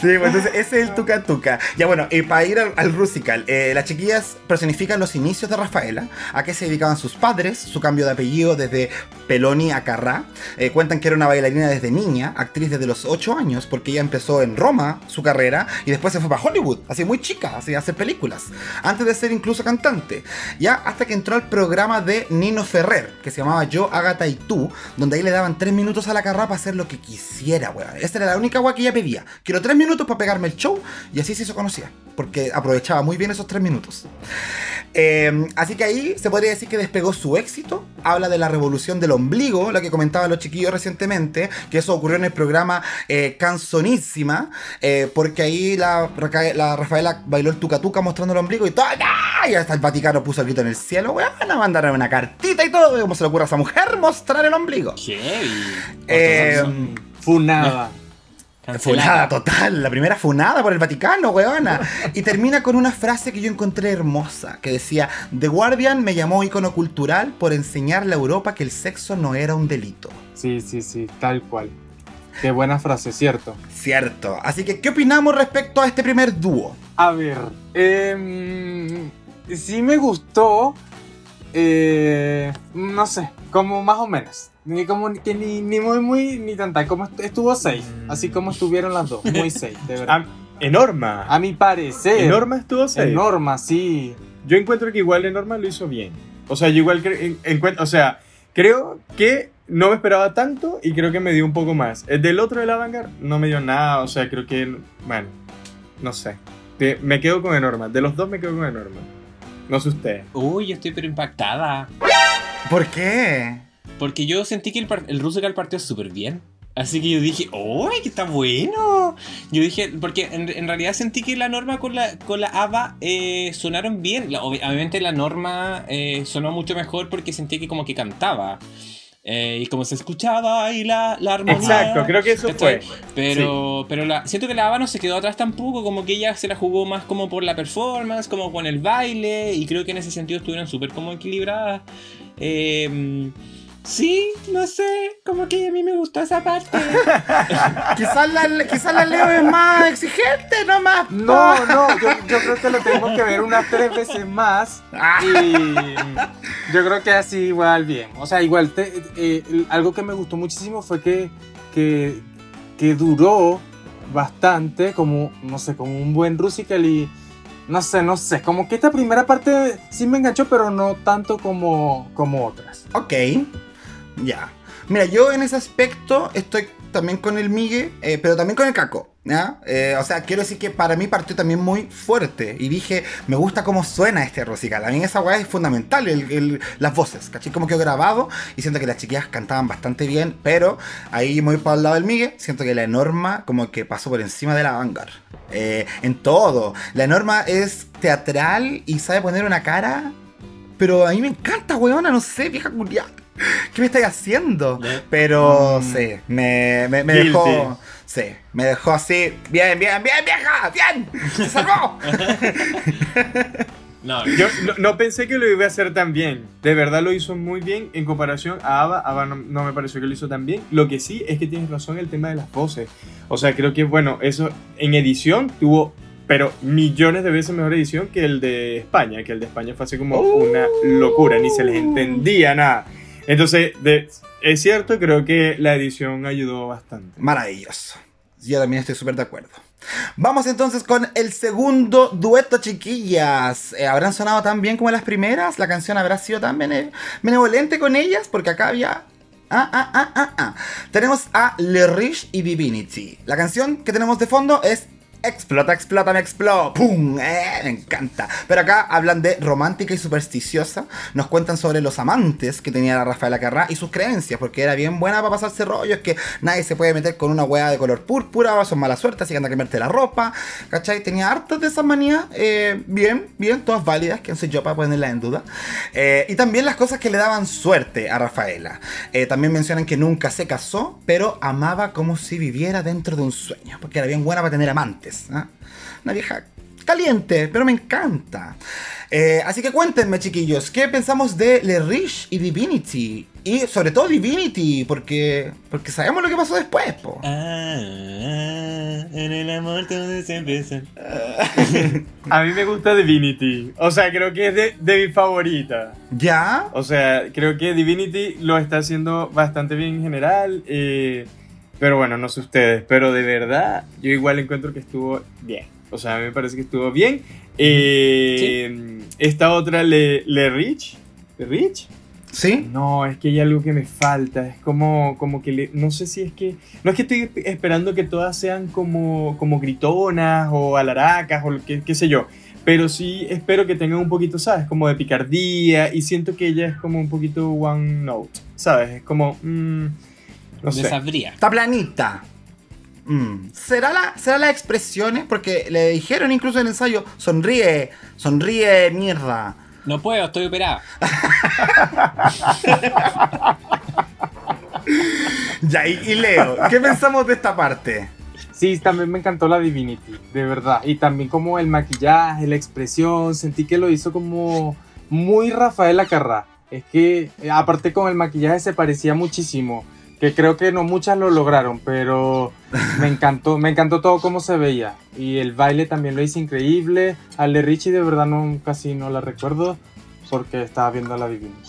Sí, pues entonces ese es el Tuca Tuca. Ya bueno, y para ir al, al Rusical, eh, las chiquillas personifican los inicios de Rafaela, a qué se dedicaban sus padres, su cambio de apellido desde Peloni a Carrá. Eh, cuentan que era una bailarina desde niña, actriz desde los 8 años, porque ella empezó en Roma su carrera y después se fue para Hollywood, así muy chica, así a hacer películas, antes de ser incluso cantante. Ya hasta que entró al programa de Nino Ferrer, que se llamaba Yo, Agatha y tú, donde ahí le daban 3 minutos a la Carrá para hacer lo que quisiera, weón. Esa era la única weá que ella pedía. Quiero 3 minutos para pegarme el show y así se hizo conocida, porque aprovechaba muy bien esos 3 minutos. Eh, así que ahí se podría decir que despegó su éxito. Habla de la revolución del ombligo, la que comentaban los chiquillos recientemente, que eso ocurrió en el programa eh, Canzonísima, eh, porque ahí la, Rafaela bailó el tuca tuca mostrando el ombligo y todo. ¡ah! Y hasta el Vaticano puso el grito en el cielo, weón, a mandar una cartita y todo. ¿Cómo se le ocurre a esa mujer mostrar el ombligo? Heavy. Eh, Funada. Funada total, la primera funada por el Vaticano, weona. Y termina con una frase que yo encontré hermosa, que decía, The Guardian me llamó icono cultural por enseñarle a Europa que el sexo no era un delito. Sí, sí, sí, tal cual. Qué buena frase, ¿cierto? Cierto. Así que, ¿qué opinamos respecto a este primer dúo? A ver, em, sí me gustó, eh, no sé, como más o menos. Ni como que ni, ni muy muy ni tanta, como est- estuvo safe, así como estuvieron las dos, muy safe, de verdad. Ah, Enorma. A mi parecer, Enorma estuvo safe. Enorma, sí. Yo encuentro que igual Enorma lo hizo bien. O sea, yo igual en- encuentro, o sea, creo que no me esperaba tanto y creo que me dio un poco más. El del otro de la Vanguard no me dio nada, o sea, creo que, bueno, no sé. Me quedo con Enorma. De los dos me quedo con Enorma. No sé usted. Uy, yo estoy pero impactada. ¿Por qué? Porque yo sentí que el, el Rusical partió súper bien. Así que yo dije, ¡Uy, que está bueno! Yo dije, porque en, en realidad sentí que la norma con la, con la ABBA eh, sonaron bien. La- obvi- obviamente la norma eh, sonó mucho mejor porque sentí que como que cantaba. Eh, y como se escuchaba y la, la armonía. Exacto, creo que eso ¿cachai? fue. Pero, pero la, siento que la ABBA no se quedó atrás tampoco, como que ella se la jugó más como por la performance, como con el baile, y creo que en ese sentido estuvieron súper como equilibradas. Eh, sí, no sé, como que a mí me gustó esa parte. Quizás la, quizás la Leo es más exigente, no más. No, no, yo, yo creo que lo tenemos que ver unas tres veces más. Y yo creo que así igual bien. O sea, igual, te- eh, algo que me gustó muchísimo fue que, que, que duró bastante, como, no sé, como un buen Rusical y... No sé, no sé, como que esta primera parte sí me enganchó, pero no tanto como, como otras. Ok, ya. Mira, yo en ese aspecto estoy también con el Migue, eh, pero también con el Caco. ¿ya? Eh, o sea, quiero decir que para mí partió también muy fuerte. Y dije, me gusta cómo suena este Rosical. A mí esa weá es fundamental, las voces, ¿cachai? Como quedó grabado y siento que las chiquillas cantaban bastante bien, pero ahí voy para el lado del Migue, siento que la Norma como que pasó por encima de la Vanguard. Eh, en todo. La Norma es teatral y sabe poner una cara pero a mí me encanta, weona, no sé, vieja culiada. ¿Qué me estáis haciendo? Pero sí, me, me, dejó. Sí, me dejó así. Bien, bien, bien, vieja, bien. Se salvó. No, Yo no, no pensé que lo iba a hacer tan bien. De verdad lo hizo muy bien en comparación a Ava. Ava no, no me pareció que lo hizo tan bien. Lo que sí es que tienes razón el tema de las voces. O sea, creo que, bueno, eso en edición tuvo, pero millones de veces mejor edición que el de España. Que el de España fue así como una locura, ni se les entendía nada. Entonces, es cierto, creo que la edición ayudó bastante. Maravilloso. Yo también estoy súper de acuerdo. Vamos entonces con el segundo dueto, chiquillas. Eh, ¿Habrán sonado tan bien como las primeras? ¿La canción habrá sido tan bene- benevolente con ellas? Porque acá había... Ah, ah, ah, ah, ah. Tenemos a Le Riche y Divinity. La canción que tenemos de fondo es Explota, explota, me explota. ¡Pum! Eh, me encanta. Pero acá hablan de romántica y supersticiosa. Nos cuentan sobre los amantes que tenía la Rafaela Carrá y sus creencias, porque era bien buena para pasarse rollos, que nadie se puede meter con una hueá de color púrpura, son mala suerte, así que anda a cambiarte la ropa. ¿Cachai? Tenía hartas de esas manías. eh, bien, bien, todas válidas. ¿Quién soy yo para ponerlas en duda? Eh, y también las cosas que le daban suerte a Rafaela. Eh, también mencionan que nunca se casó, pero amaba como si viviera dentro de un sueño, porque era bien buena para tener amantes. ¿Ah? Una vieja caliente, pero me encanta. Eh, así que cuéntenme, chiquillos, ¿qué pensamos de Le Riche y Divinity? Y sobre todo Divinity, porque, porque sabemos lo que pasó después, po. Ah, ah, en el amor todo se empieza. A mí me gusta Divinity. O sea, creo que es de, de mi favorita. ¿Ya? O sea, creo que Divinity lo está haciendo bastante bien en general. eh, pero bueno, no sé ustedes. Pero de verdad, yo igual encuentro que estuvo bien. O sea, a mí me parece que estuvo bien. Eh, Esta otra, Le, Le Rich. ¿Le Rich? ¿Sí? No, es que hay algo que me falta. Es como, como que le- no sé si es que. No es que estoy esperando que todas sean como, como gritonas o alaracas o qué sé yo. Pero sí espero que tengan un poquito, ¿sabes? Como de picardía. Y siento que ella es como un poquito one note. ¿Sabes? Es como. mm, no sé. Desabría. Está planita. Mm. ¿Será, la, ¿Será las expresiones? Porque le dijeron incluso en el ensayo, sonríe, sonríe, mierda. No puedo, estoy operado. Ya, y, y Leo, ¿qué pensamos de esta parte? Sí, también me encantó la Divinity, de verdad. Y también como el maquillaje, la expresión, sentí que lo hizo como muy Rafaela Carrá. Es que eh, aparte con el maquillaje se parecía muchísimo, que creo que no muchas lo lograron, pero me encantó, me encantó todo cómo se veía. Y el baile también lo hizo increíble. Al de Richie de verdad no, casi no la recuerdo porque estaba viendo a la Divinity.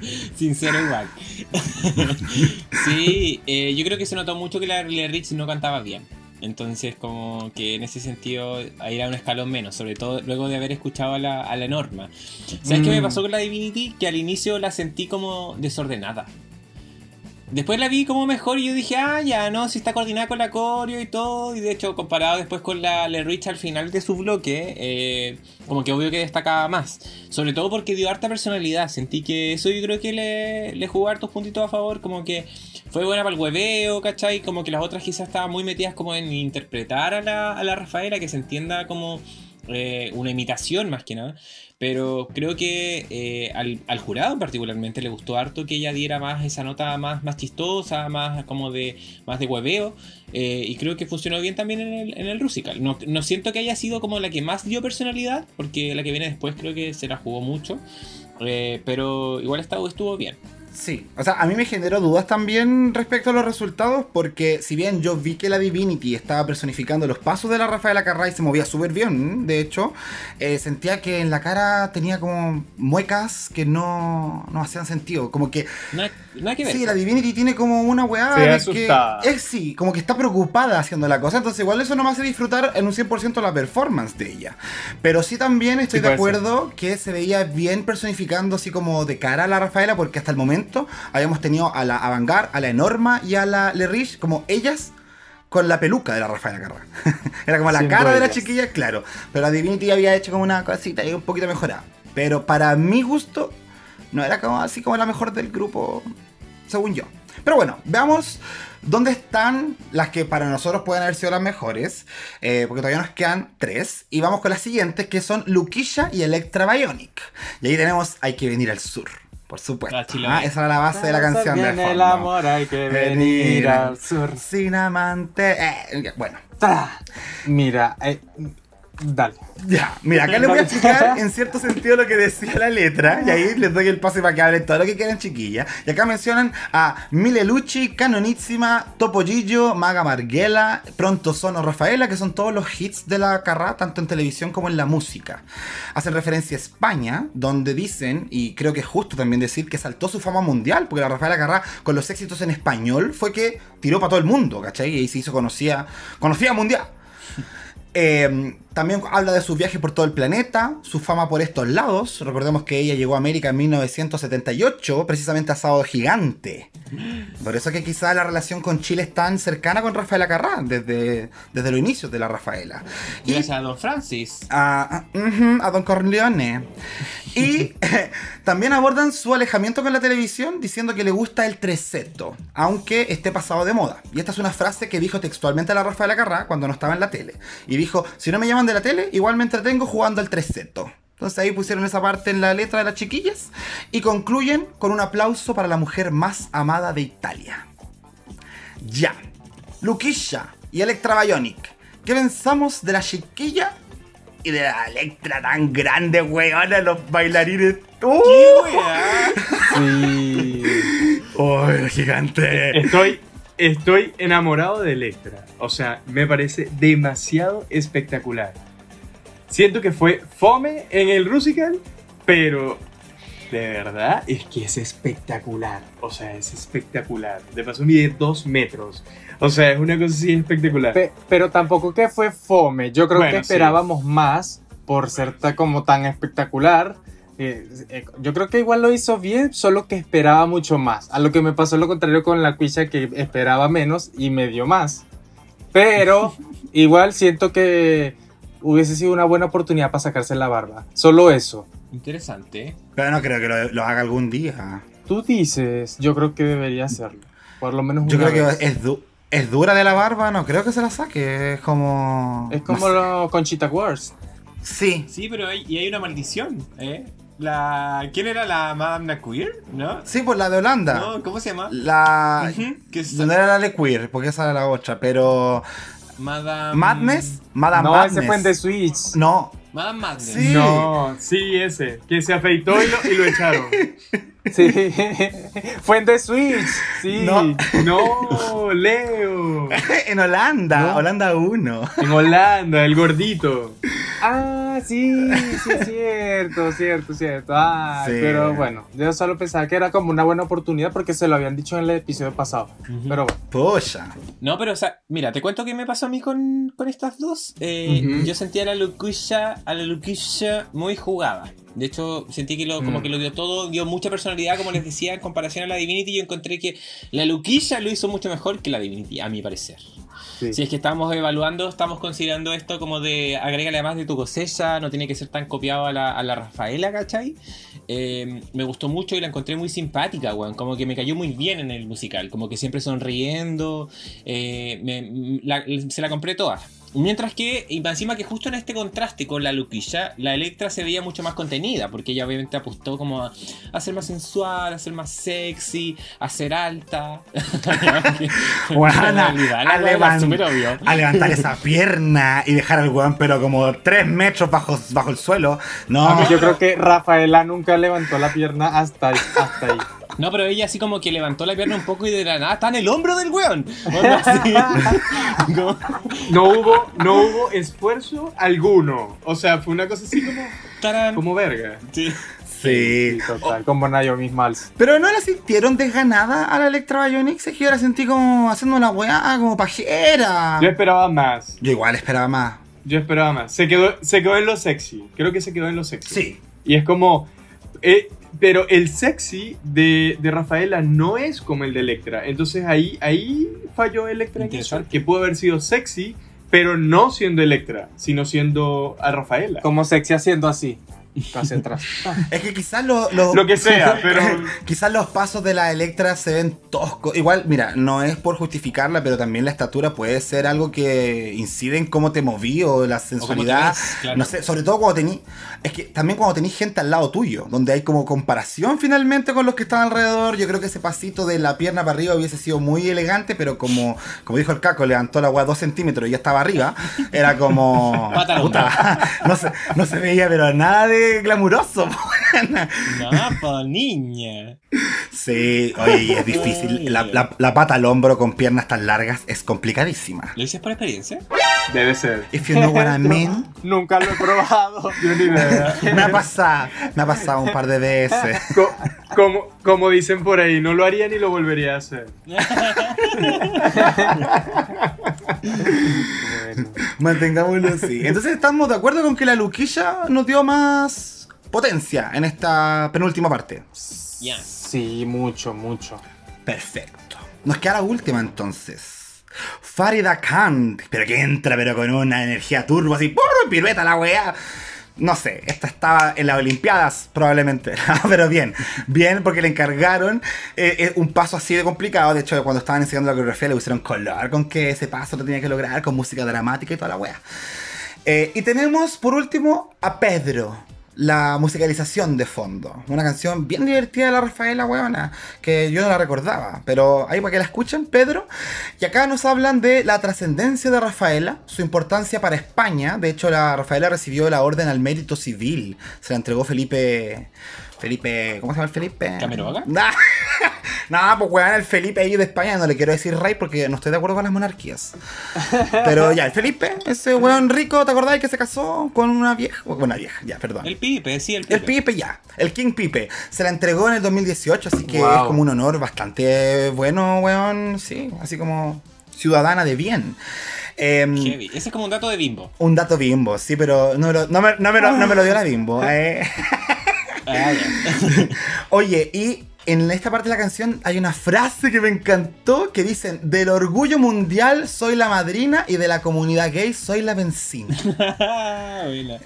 Sincero igual. sí, eh, yo creo que se notó mucho que la la Rich no cantaba bien. Entonces, como que en ese sentido, ahí era un escalón menos, sobre todo luego de haber escuchado a la, a la norma. ¿Sabes qué me Mm. pasó con la Divinity? Que al inicio la sentí como desordenada. Después la vi como mejor y yo dije, ah, ya, no, si está coordinada con la coreo y todo. Y de hecho, comparado después con la Le Rich al final de su bloque, eh, como que obvio que destacaba más. Sobre todo porque dio harta personalidad. Sentí que eso yo creo que le, le jugó hartos puntitos a favor. Como que fue buena para el hueveo, ¿cachai? Como que las otras quizás estaban muy metidas como en interpretar a la, a la Rafaela, que se entienda como eh, una imitación más que nada. Pero creo que eh, al, al jurado particularmente le gustó harto que ella diera más esa nota más, más chistosa, más como de más de hueveo. eh, y creo que funcionó bien también en el, en el Rusical. No, no siento que haya sido como la que más dio personalidad, porque la que viene después creo que se la jugó mucho. eh, pero igual estuvo, estuvo bien. Sí, o sea, a mí me generó dudas también respecto a los resultados, porque si bien yo vi que la Divinity estaba personificando los pasos de la Rafaela Carrá y se movía súper bien, de hecho, eh, sentía que en la cara tenía como muecas que no, no hacían sentido, como que Nada, nada que ver. Sí, la Divinity tiene como una weá asustada. que es sí, como que está preocupada haciendo la cosa, entonces igual eso no me hace disfrutar en un 100% la performance de ella. Pero sí también estoy Sí, de puede ser. acuerdo que se veía bien personificando así como de cara a la Rafaela, porque hasta el momento habíamos tenido a la Avangar, a la Enorma y a la Lerich como ellas con la peluca de la Rafaela Carrá. Era como la cara de la chiquilla, claro. Pero la Divinity había hecho como una cosita y un poquito mejorada. Pero para mi gusto, no era como así como la mejor del grupo, según yo. Pero bueno, veamos dónde están las que para nosotros pueden haber sido las mejores. eh, porque todavía nos quedan tres. Y vamos con las siguientes, que son Luquilla y Electra Bionic. Y ahí tenemos Hay que venir al sur, por supuesto. Ah. Ah, esa era la base de la canción de Viene el fondo. amor, hay que venir al sur. Sin amante. eh, bueno. Mira, eh, Dale. Ya, mira, acá les voy a explicar en cierto sentido lo que decía la letra, y ahí les doy el pase para que hablen todo lo que quieran, chiquillas. Y acá mencionan a Milelucci, Canonísima, Topollillo, Maga Marguela, Pronto Sono Rafaela, que son todos los hits de la carrera, tanto en televisión como en la música. Hacen referencia a España, donde dicen, y creo que es justo también decir, que saltó su fama mundial, porque la Rafaela Carrá, con los éxitos en español, fue que tiró para todo el mundo, ¿cachai? Y ahí se hizo conocida, conocida mundial. Eh, también habla de sus viajes por todo el planeta, su fama por estos lados. Recordemos que ella llegó a América en 1978, precisamente a Sábado Gigante. Por eso que quizá la relación con Chile es tan cercana con Rafaela Carrá, desde, desde los inicios de la Rafaela. Y gracias a Don Francis. a Don Corleone. Y también abordan su alejamiento con la televisión diciendo que le gusta el treseto, aunque esté pasado de moda. Y esta es una frase que dijo textualmente la Rafaela Carrá cuando no estaba en la tele. Y dijo, si no me llaman de la tele, igual me entretengo jugando al treseto. Entonces ahí pusieron esa parte en la letra de las chiquillas y concluyen con un aplauso para la mujer más amada de Italia. Ya. Luquilla y Electra Bionic. ¿Qué pensamos de la chiquilla y de la Electra tan grande, weona? Los bailarines. ¡Uh! Sí. ¡Uy, gigante! Estoy, estoy enamorado de Electra. O sea, me parece demasiado espectacular. Siento que fue fome en el Rusical, pero de verdad es que es espectacular. O sea, es espectacular. De paso mide dos metros. O sea, es una cosa así espectacular. Pe- pero tampoco que fue fome. Yo creo Bueno, que sí. esperábamos más por ser ta- como tan espectacular. Eh, eh, yo creo que igual lo hizo bien, solo que esperaba mucho más. A lo que me pasó lo contrario con la cuicha que esperaba menos y me dio más. Pero igual siento que hubiese sido una buena oportunidad para sacarse la barba. Solo eso. Interesante. Pero no creo que lo, lo haga algún día. Tú dices, yo creo que debería hacerlo. Por lo menos una Yo creo que vez. es, du- es dura de la barba, no creo que se la saque. Es como. Es como no lo Conchita Wars. sé. Sí. Sí, pero hay, y hay una maldición, ¿eh? La, ¿Quién era la Madame Naqueer? ¿No? Sí, pues la de Holanda. ¿No? ¿Cómo se llama? La. No era la de Queer, porque esa era la otra, pero. Madame... Madness, Madame No, Madness. ese fue en The Switch. No, Madame Madness. Sí. No, sí, ese. Que se afeitó y lo, y lo echaron. Sí. fue en The Switch. Sí. No. No, Leo. en Holanda, No. Holanda 1. En Holanda, el gordito. Ah, sí, sí, cierto, cierto, cierto. Ah, Sí. pero bueno, yo solo pensaba que era como una buena oportunidad porque se lo habían dicho en el episodio pasado. Pero bueno, Polla. No, pero o sea, mira, te cuento qué me pasó a mí con, con estas dos. Eh, Ujú. Yo sentía a la Luquilla, a la Luquilla muy jugada. De hecho, sentí que lo, como Mm. que lo dio todo, dio mucha personalidad, como les decía, en comparación a la Divinity. Yo encontré que la Luquilla lo hizo mucho mejor que la Divinity, a mi parecer. sí. Si es que estamos evaluando, estamos considerando esto como de agrégale más de tu cosecha, no tiene que ser tan copiado a la, a la Rafaela, ¿cachai? Eh, me gustó mucho y la encontré muy simpática, weón. Como que me cayó muy bien en el musical, como que siempre sonriendo. eh, me- la- se la compré toda. Mientras que, y encima que justo en este contraste con la Luquilla, la Electra se veía mucho más contenida, porque ella obviamente apostó como a, a ser más sensual, a ser más sexy, a ser alta. La a, levantar esa pierna y dejar al weón, pero como 3 metros bajo, bajo el suelo. No, Yo creo que Rafaela nunca levantó la pierna hasta. Hasta ahí. No, pero ella así como que levantó la pierna un poco y de la nada está en el hombro del weón. No hubo, no hubo esfuerzo alguno. O sea, fue una cosa así como, tarán. como verga. Sí. sí. Sí, total, como Naomi Smalls. Pero no la sintieron desganada a la Electra Bionic, es que yo la sentí como haciendo una weá, como pajera. Yo esperaba más. Yo igual esperaba más. Yo esperaba más. Se quedó, se quedó en lo sexy. Creo que se quedó en lo sexy. Sí. Y es como. eh, pero el sexy de, de Rafaela no es como el de Electra. Entonces ahí, ahí falló Electra en eso. Que pudo haber sido sexy, pero no siendo Electra, sino siendo a Rafaela. Como sexy haciendo así. Hacia atrás. Es que quizás los, los- Lo que sea, pero. quizás los pasos de la Electra se ven toscos. Igual, mira, no es por justificarla, pero también la estatura puede ser algo que incide en cómo te moví o la sensualidad. claro. No sé, sobre todo cuando tení. Es que también cuando tenés gente al lado tuyo, donde hay como comparación finalmente con los que están alrededor. Yo creo que ese pasito de la pierna para arriba hubiese sido muy elegante, pero como, como dijo el caco, levantó la weá dos centímetros y ya estaba arriba. Era como. Pata al puta, no, se, no se veía, pero nada de glamuroso. No, po, niña. Sí, oye, y es difícil. La, la- la pata al hombro con piernas tan largas es complicadísima. ¿Lo dices por experiencia? Debe ser. If you know what I mean. Nunca lo he probado. Yo ni idea. Me ha pasado, me ha pasado un par de veces. Co- como, como dicen por ahí, no lo haría ni lo volvería a hacer. Bueno. Mantengámoslo así. Entonces estamos de acuerdo con que la Luquilla nos dio más potencia en esta penúltima parte. Sí, mucho, mucho. Perfecto. Nos queda la última entonces. Farida Khan, pero que entra pero con una energía turbo así, ¡pum! pirueta la weá. No sé, esta estaba en las Olimpiadas probablemente, pero bien, bien porque le encargaron eh, eh, un paso así de complicado. De hecho, cuando estaban enseñando la coreografía le pusieron color con que ese paso lo tenía que lograr con música dramática y toda la weá. Eh, y tenemos por último a Pedro, la musicalización de fondo. Una canción bien divertida de la Rafaela Huevona, que yo no la recordaba, pero ahí para que la escuchen, Pedro. Y acá nos hablan de la trascendencia de Rafaela, su importancia para España. De hecho, la Rafaela recibió la orden al mérito civil. Se la entregó Felipe. Felipe. ¿Cómo se llama el Felipe? ¿Camiroaga? Nah. No, pues weón, el Felipe ahí de España no le quiero decir rey porque no estoy de acuerdo con las monarquías. Pero ya, el Felipe, ese weón rico, ¿te acordáis que se casó con una vieja? Bueno, una vieja, ya, perdón. El pipe, sí, el pipe. El Pipe ya, el King Pipe. Se la entregó en el 2018, así que Wow. es como un honor bastante bueno, weón. Sí, así como ciudadana de bien. Em, Heavy. Ese es como un dato de bimbo. un dato bimbo, sí, pero no, me lo- no me, no me lo, no me lo dio la bimbo. eh. Oye, y en esta parte de la canción hay una frase que me encantó que dicen, del orgullo mundial soy la madrina y de la comunidad gay soy la benzina. Buena.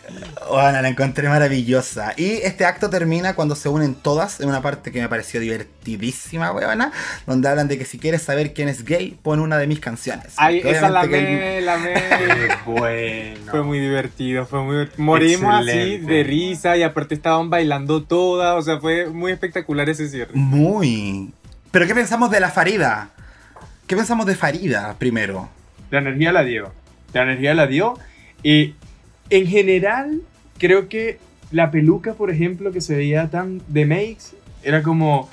Bueno, la encontré maravillosa. Y este acto termina cuando se unen todas en una parte que me pareció divertidísima, weona, donde hablan de que si quieres saber quién es gay, pon una de mis canciones. Ay, esa la me, la me. Bueno. Fue muy divertido, fue muy Morimos así de risa y aparte estaban bailando todas, o sea, fue muy espectacular ese cierre. Muy. Pero ¿qué pensamos de la Farida? ¿Qué pensamos de Farida primero? La energía la dio. La energía la dio. Y en general, creo que la peluca, por ejemplo, que se veía tan de makes, era como,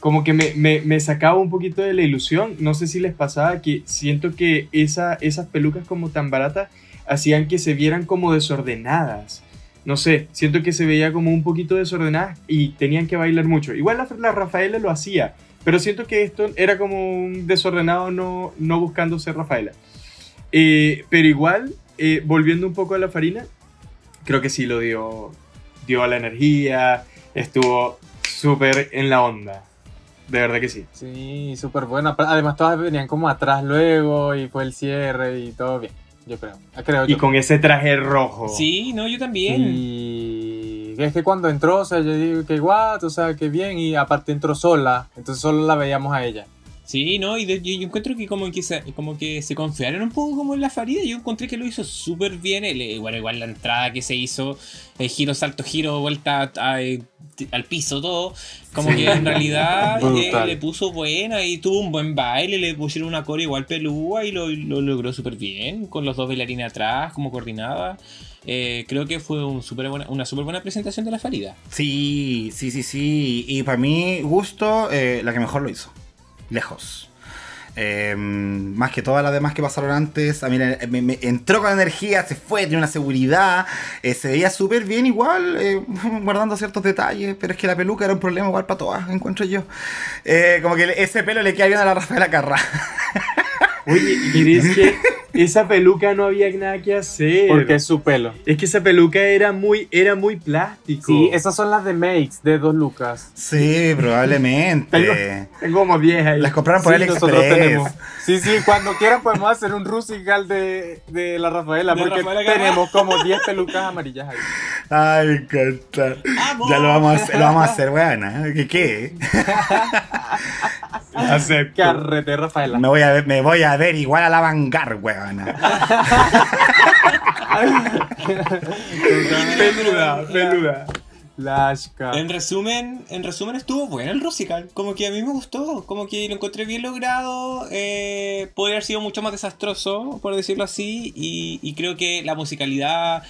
como que me, me- me sacaba un poquito de la ilusión. No sé si les pasaba que siento que esa, esas pelucas como tan baratas hacían que se vieran como desordenadas. No sé, siento que se veía como un poquito desordenadas y tenían que bailar mucho. Igual la, la Rafaela lo hacía, pero siento que esto era como un desordenado no, no buscando ser Rafaela. Eh, pero igual, eh, volviendo un poco a la farina, creo que sí lo dio, dio a la energía, estuvo súper en la onda. De verdad que sí. Sí, súper bueno. Además, todas venían como atrás luego y fue el cierre y todo bien, yo creo. Ah, Creo Y yo. con ese traje rojo. Sí, no, yo también. Y es que cuando entró, o sea, yo digo que guau, o sea, que bien, y aparte entró sola, entonces solo la veíamos a ella. Sí, no, y de- yo, yo encuentro que como que se, como que se confiaron un poco como en la Farida. Yo encontré que lo hizo súper bien. El, eh, bueno, igual la entrada que se hizo, el giro, salto, giro, vuelta a- eh, al piso, todo. Como Sí. que en realidad eh, le puso buena y tuvo un buen baile. Le pusieron una core igual pelúa y lo, lo logró súper bien. Con los dos bailarines atrás, como coordinada. Eh, creo que fue un súper buena, una súper buena presentación de la Farida. Sí, sí, sí, sí. Y para mí, gusto, eh, la que mejor lo hizo. Lejos. Eh, más que todas las demás que pasaron antes. A mí me, entró con energía, se fue, tiene una seguridad. eh, se veía súper bien igual, eh, guardando ciertos detalles. Pero es que la peluca era un problema igual para todas, encuentro yo. Eh, como que ese pelo le queda bien a la Rafaela Carrá. Oye, y es que esa peluca no había nada que hacer. Porque es su pelo. Es que esa peluca era muy, era muy plástico. Sí, esas son las de Makes, de dos lucas. Sí, probablemente. Tengo como 10 ahí. Las compraron por Sí, AliExpress. nosotros tenemos. Sí, sí, cuando quieran podemos hacer un rusical de, de la Rafaela, De porque Rafaela tenemos como 10 pelucas amarillas ahí. Ay, me encanta. ¡Vamos! Ya lo vamos a hacer, lo vamos a hacer, weona. ¿Qué qué? Acepto. Carrete Rafaela. Me voy a ver, me voy a ver igual a la vanguard, weona. Peluda, peluda. Lashka. En resumen, en resumen estuvo bueno el Rusical. Como que a mí me gustó, como que lo encontré bien logrado. Eh, podría haber sido mucho más desastroso, por decirlo así. Y, y creo que la musicalidad,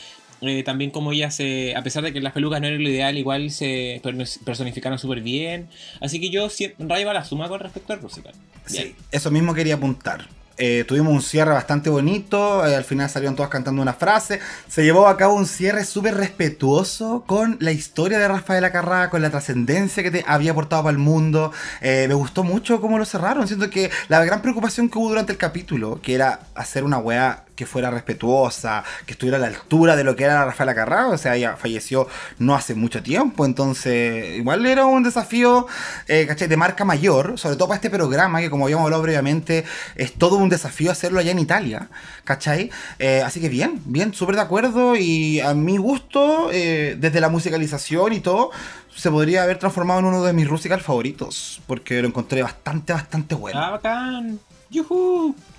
eh, también como ella se, a pesar de que las pelucas no eran lo ideal, igual se per- personificaron súper bien. Así que yo sí- rayo a la suma con respecto al Rusical. Bien. Sí, eso mismo quería apuntar. Eh, tuvimos un cierre bastante bonito, eh, al final salieron todos cantando una frase. Se llevó a cabo un cierre súper respetuoso con la historia de Rafaela Carrá, con la trascendencia que te había aportado para el mundo. Eh, me gustó mucho cómo lo cerraron. Siento que la gran preocupación que hubo durante el capítulo, que era hacer una weá que fuera respetuosa, que estuviera a la altura de lo que era la Rafaela Carrá, o sea, ella falleció no hace mucho tiempo, entonces igual era un desafío, eh. De marca mayor, sobre todo para este programa, que como habíamos hablado previamente, es todo un desafío hacerlo allá en Italia, ¿cachai? Eh, así que bien, bien, súper de acuerdo y a mi gusto, eh, desde la musicalización y todo, se podría haber transformado en uno de mis Rusical favoritos, porque lo encontré bastante, bastante bueno. Ah, bacán.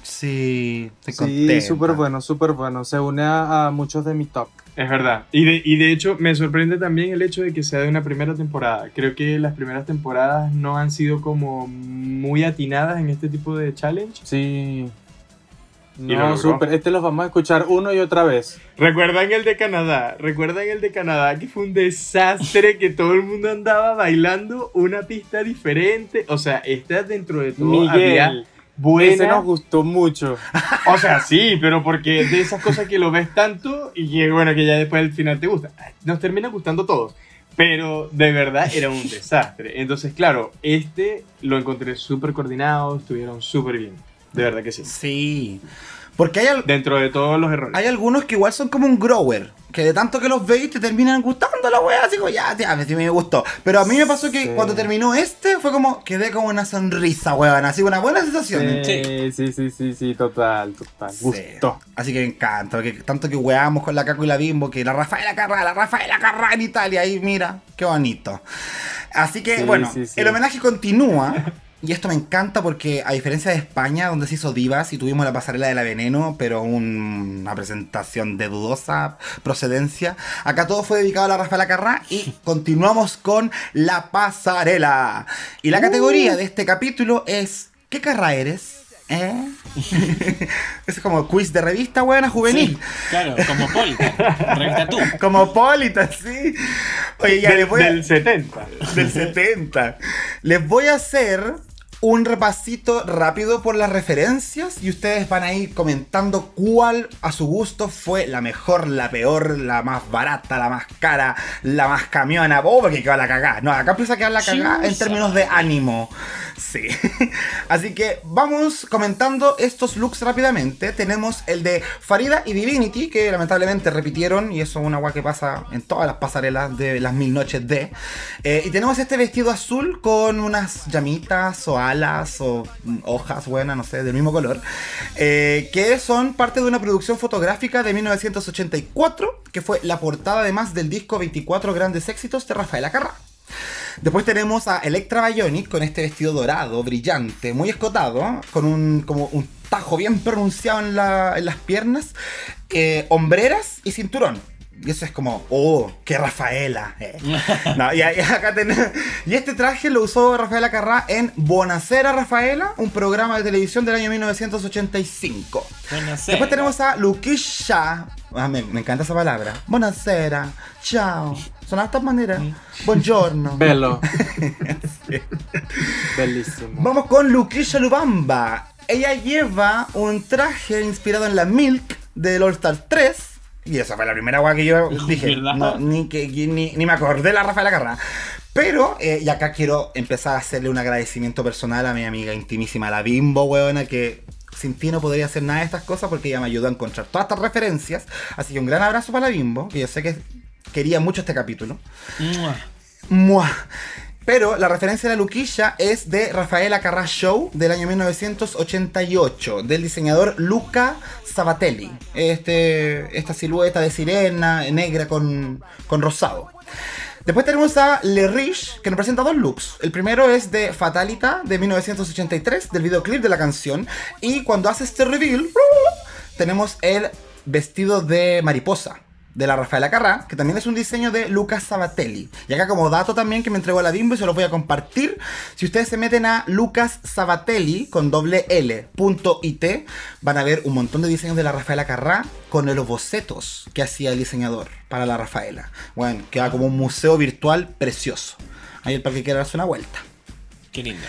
Sí, estoy Sí, súper bueno, súper bueno. Se une a, a muchos de mis top. Es verdad. Y de, y de hecho, me sorprende también el hecho de que sea de una primera temporada. Creo que las primeras temporadas no han sido como muy atinadas en este tipo de challenge. Sí. No, súper. Este los vamos a escuchar uno y otra vez. ¿Recuerdan el de Canadá? ¿Recuerdan el de Canadá que fue un desastre que todo el mundo andaba bailando una pista diferente? O sea, esta dentro de todo había Miguel. Ese buena. nos gustó mucho. O sea, sí, pero porque de esas cosas que lo ves tanto y que bueno, que ya después al final te gusta. Nos termina gustando todos. Pero de verdad era un desastre. Entonces, claro, este lo encontré súper coordinado, estuvieron súper bien. De verdad que sí. Sí. Porque hay, al- Dentro de todos los errores. hay algunos que igual son como un grower. Que de tanto que los veis te terminan gustando la wea. Así como, ya, ya, sí me gustó. Pero a mí me pasó que Sí. cuando terminó este, fue como, quedé como una sonrisa, weón. Así, una buena sensación. Sí, sí, sí, sí, sí, total, total. Sí. Gustó. Así que me encanta, porque tanto que weamos con la Caco y la Bimbo, que la Rafaela Carrá, la Rafaela Carrá en Italia, y mira, qué bonito. Así que, Sí, bueno, sí, sí. el homenaje continúa. Y esto me encanta porque, a diferencia de España, donde se hizo Divas y tuvimos la pasarela de la Veneno, pero un- una presentación de dudosa procedencia, acá todo fue dedicado a la Rafaela Carrá y continuamos con la pasarela. Y la categoría de este capítulo es: ¿Qué Carrá eres? ¿Eh? es como quiz de revista buena juvenil. Sí, claro, como Polka. Revista tú. Como Polita, sí. Oye, ya Del, les voy a- del 70. del 70. Les voy a hacer un repasito rápido por las referencias y ustedes van a ir comentando cuál a su gusto fue la mejor, la peor, la más barata, la más cara, la más camiona. Oh, porque queda la cagada. No, acá empieza a quedar la cagada en términos de ánimo. Sí. Así que vamos comentando estos looks rápidamente. Tenemos el de Farida y Divinity, que lamentablemente repitieron, y eso es una agua que pasa en todas las pasarelas de las mil noches de. Eh, y tenemos este vestido azul con unas llamitas o alas o mm, hojas buenas, no sé, del mismo color, eh, que son parte de una producción fotográfica de 1984, que fue la portada además del disco 24 grandes éxitos de Rafaela Carrá. Después tenemos a Electra Bionic con este vestido dorado, brillante, muy escotado, con un, como un tajo bien pronunciado en, la- en las piernas, eh, hombreras y cinturón. Y eso es como, oh, qué Rafaela. eh. No, y, acá tenemos- y este traje lo usó Rafaela Carrá en Bonacera Rafaela, un programa de televisión del año 1985. Buenas Después tenemos a Luquisha. Ah, me, me encanta esa palabra. Buonasera. Ciao. Son estas maneras. Buongiorno. Bello. Bellísimo. Vamos con Luquisha Lubamba. Ella lleva un traje inspirado en la Milk del All Star 3. Y esa fue la primera guay que yo dije. No, ni, que, ni, ni me acordé de la Rafaela Carrá. Pero, eh, y acá quiero empezar a hacerle un agradecimiento personal a mi amiga intimísima, la Bimbo, weona, que sin ti no podría hacer nada de estas cosas porque ella me ayudó a encontrar todas estas referencias. Así que un gran abrazo para la Bimbo, que yo sé que quería mucho este capítulo. Mua. Mua. Pero la referencia de la Luquilla es de Rafaela Carrà Show del año 1988, del diseñador Luca Sabatelli. Este, esta silueta de sirena negra con, con rosado. Después tenemos a Le Riche, que nos presenta dos looks. El primero es de Fatalita, de 1983, del videoclip de la canción. Y cuando hace este reveal, tenemos el vestido de mariposa de la Rafaela Carrá, que también es un diseño de Lucas Sabatelli. Y acá como dato también que me entregó la Bimbo y se los voy a compartir. Si ustedes se meten a Lucas Sabatelli con doble L punto IT, van a ver un montón de diseños de la Rafaela Carrá con los bocetos que hacía el diseñador para la Rafaela. Bueno, queda como un museo virtual precioso. Ahí para el que quiera darse una vuelta. Qué lindo.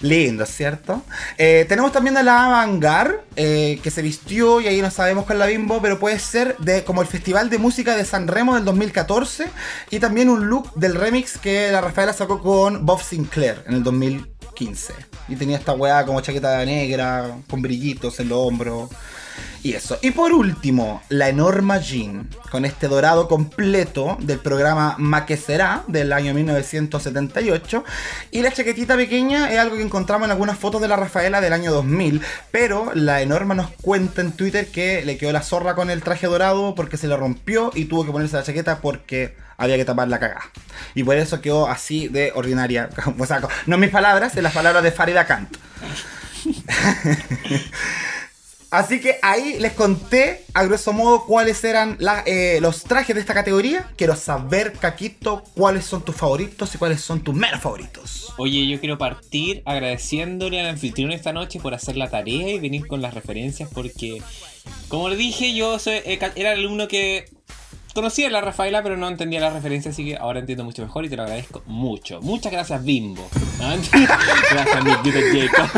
Lindo, ¿cierto? Eh, tenemos también a la Avangar, eh, que se vistió y ahí no sabemos con la bimbo, pero puede ser de como el Festival de Música de San Remo del 2014 y también un look del remix que la Rafaela sacó con Bob Sinclair en el 2015. Y tenía esta weá como chaqueta negra, con brillitos en los hombros. Y eso. Y por último, la Enorma Jean, con este dorado completo del programa Ma que será del año 1978. Y la chaquetita pequeña es algo que encontramos en algunas fotos de la Rafaela del año 2000. Pero la Enorma nos cuenta en Twitter que le quedó la zorra con el traje dorado porque se le rompió y tuvo que ponerse la chaqueta porque había que tapar la cagada. Y por eso quedó así de ordinaria. O sea, no mis palabras, en las palabras de Farida Kant. Así que ahí les conté a grueso modo cuáles eran eh, los trajes de esta categoría. Quiero saber, Caquito, cuáles son tus favoritos y cuáles son tus menos favoritos. Oye, yo quiero partir agradeciéndole al anfitrión esta noche por hacer la tarea y venir con las referencias porque, como le dije, yo soy- eh, era el alumno que conocía a la Rafaela pero no entendía las referencias, así que ahora entiendo mucho mejor y te lo agradezco mucho. Muchas gracias, Bimbo. Gracias, mi Jacob.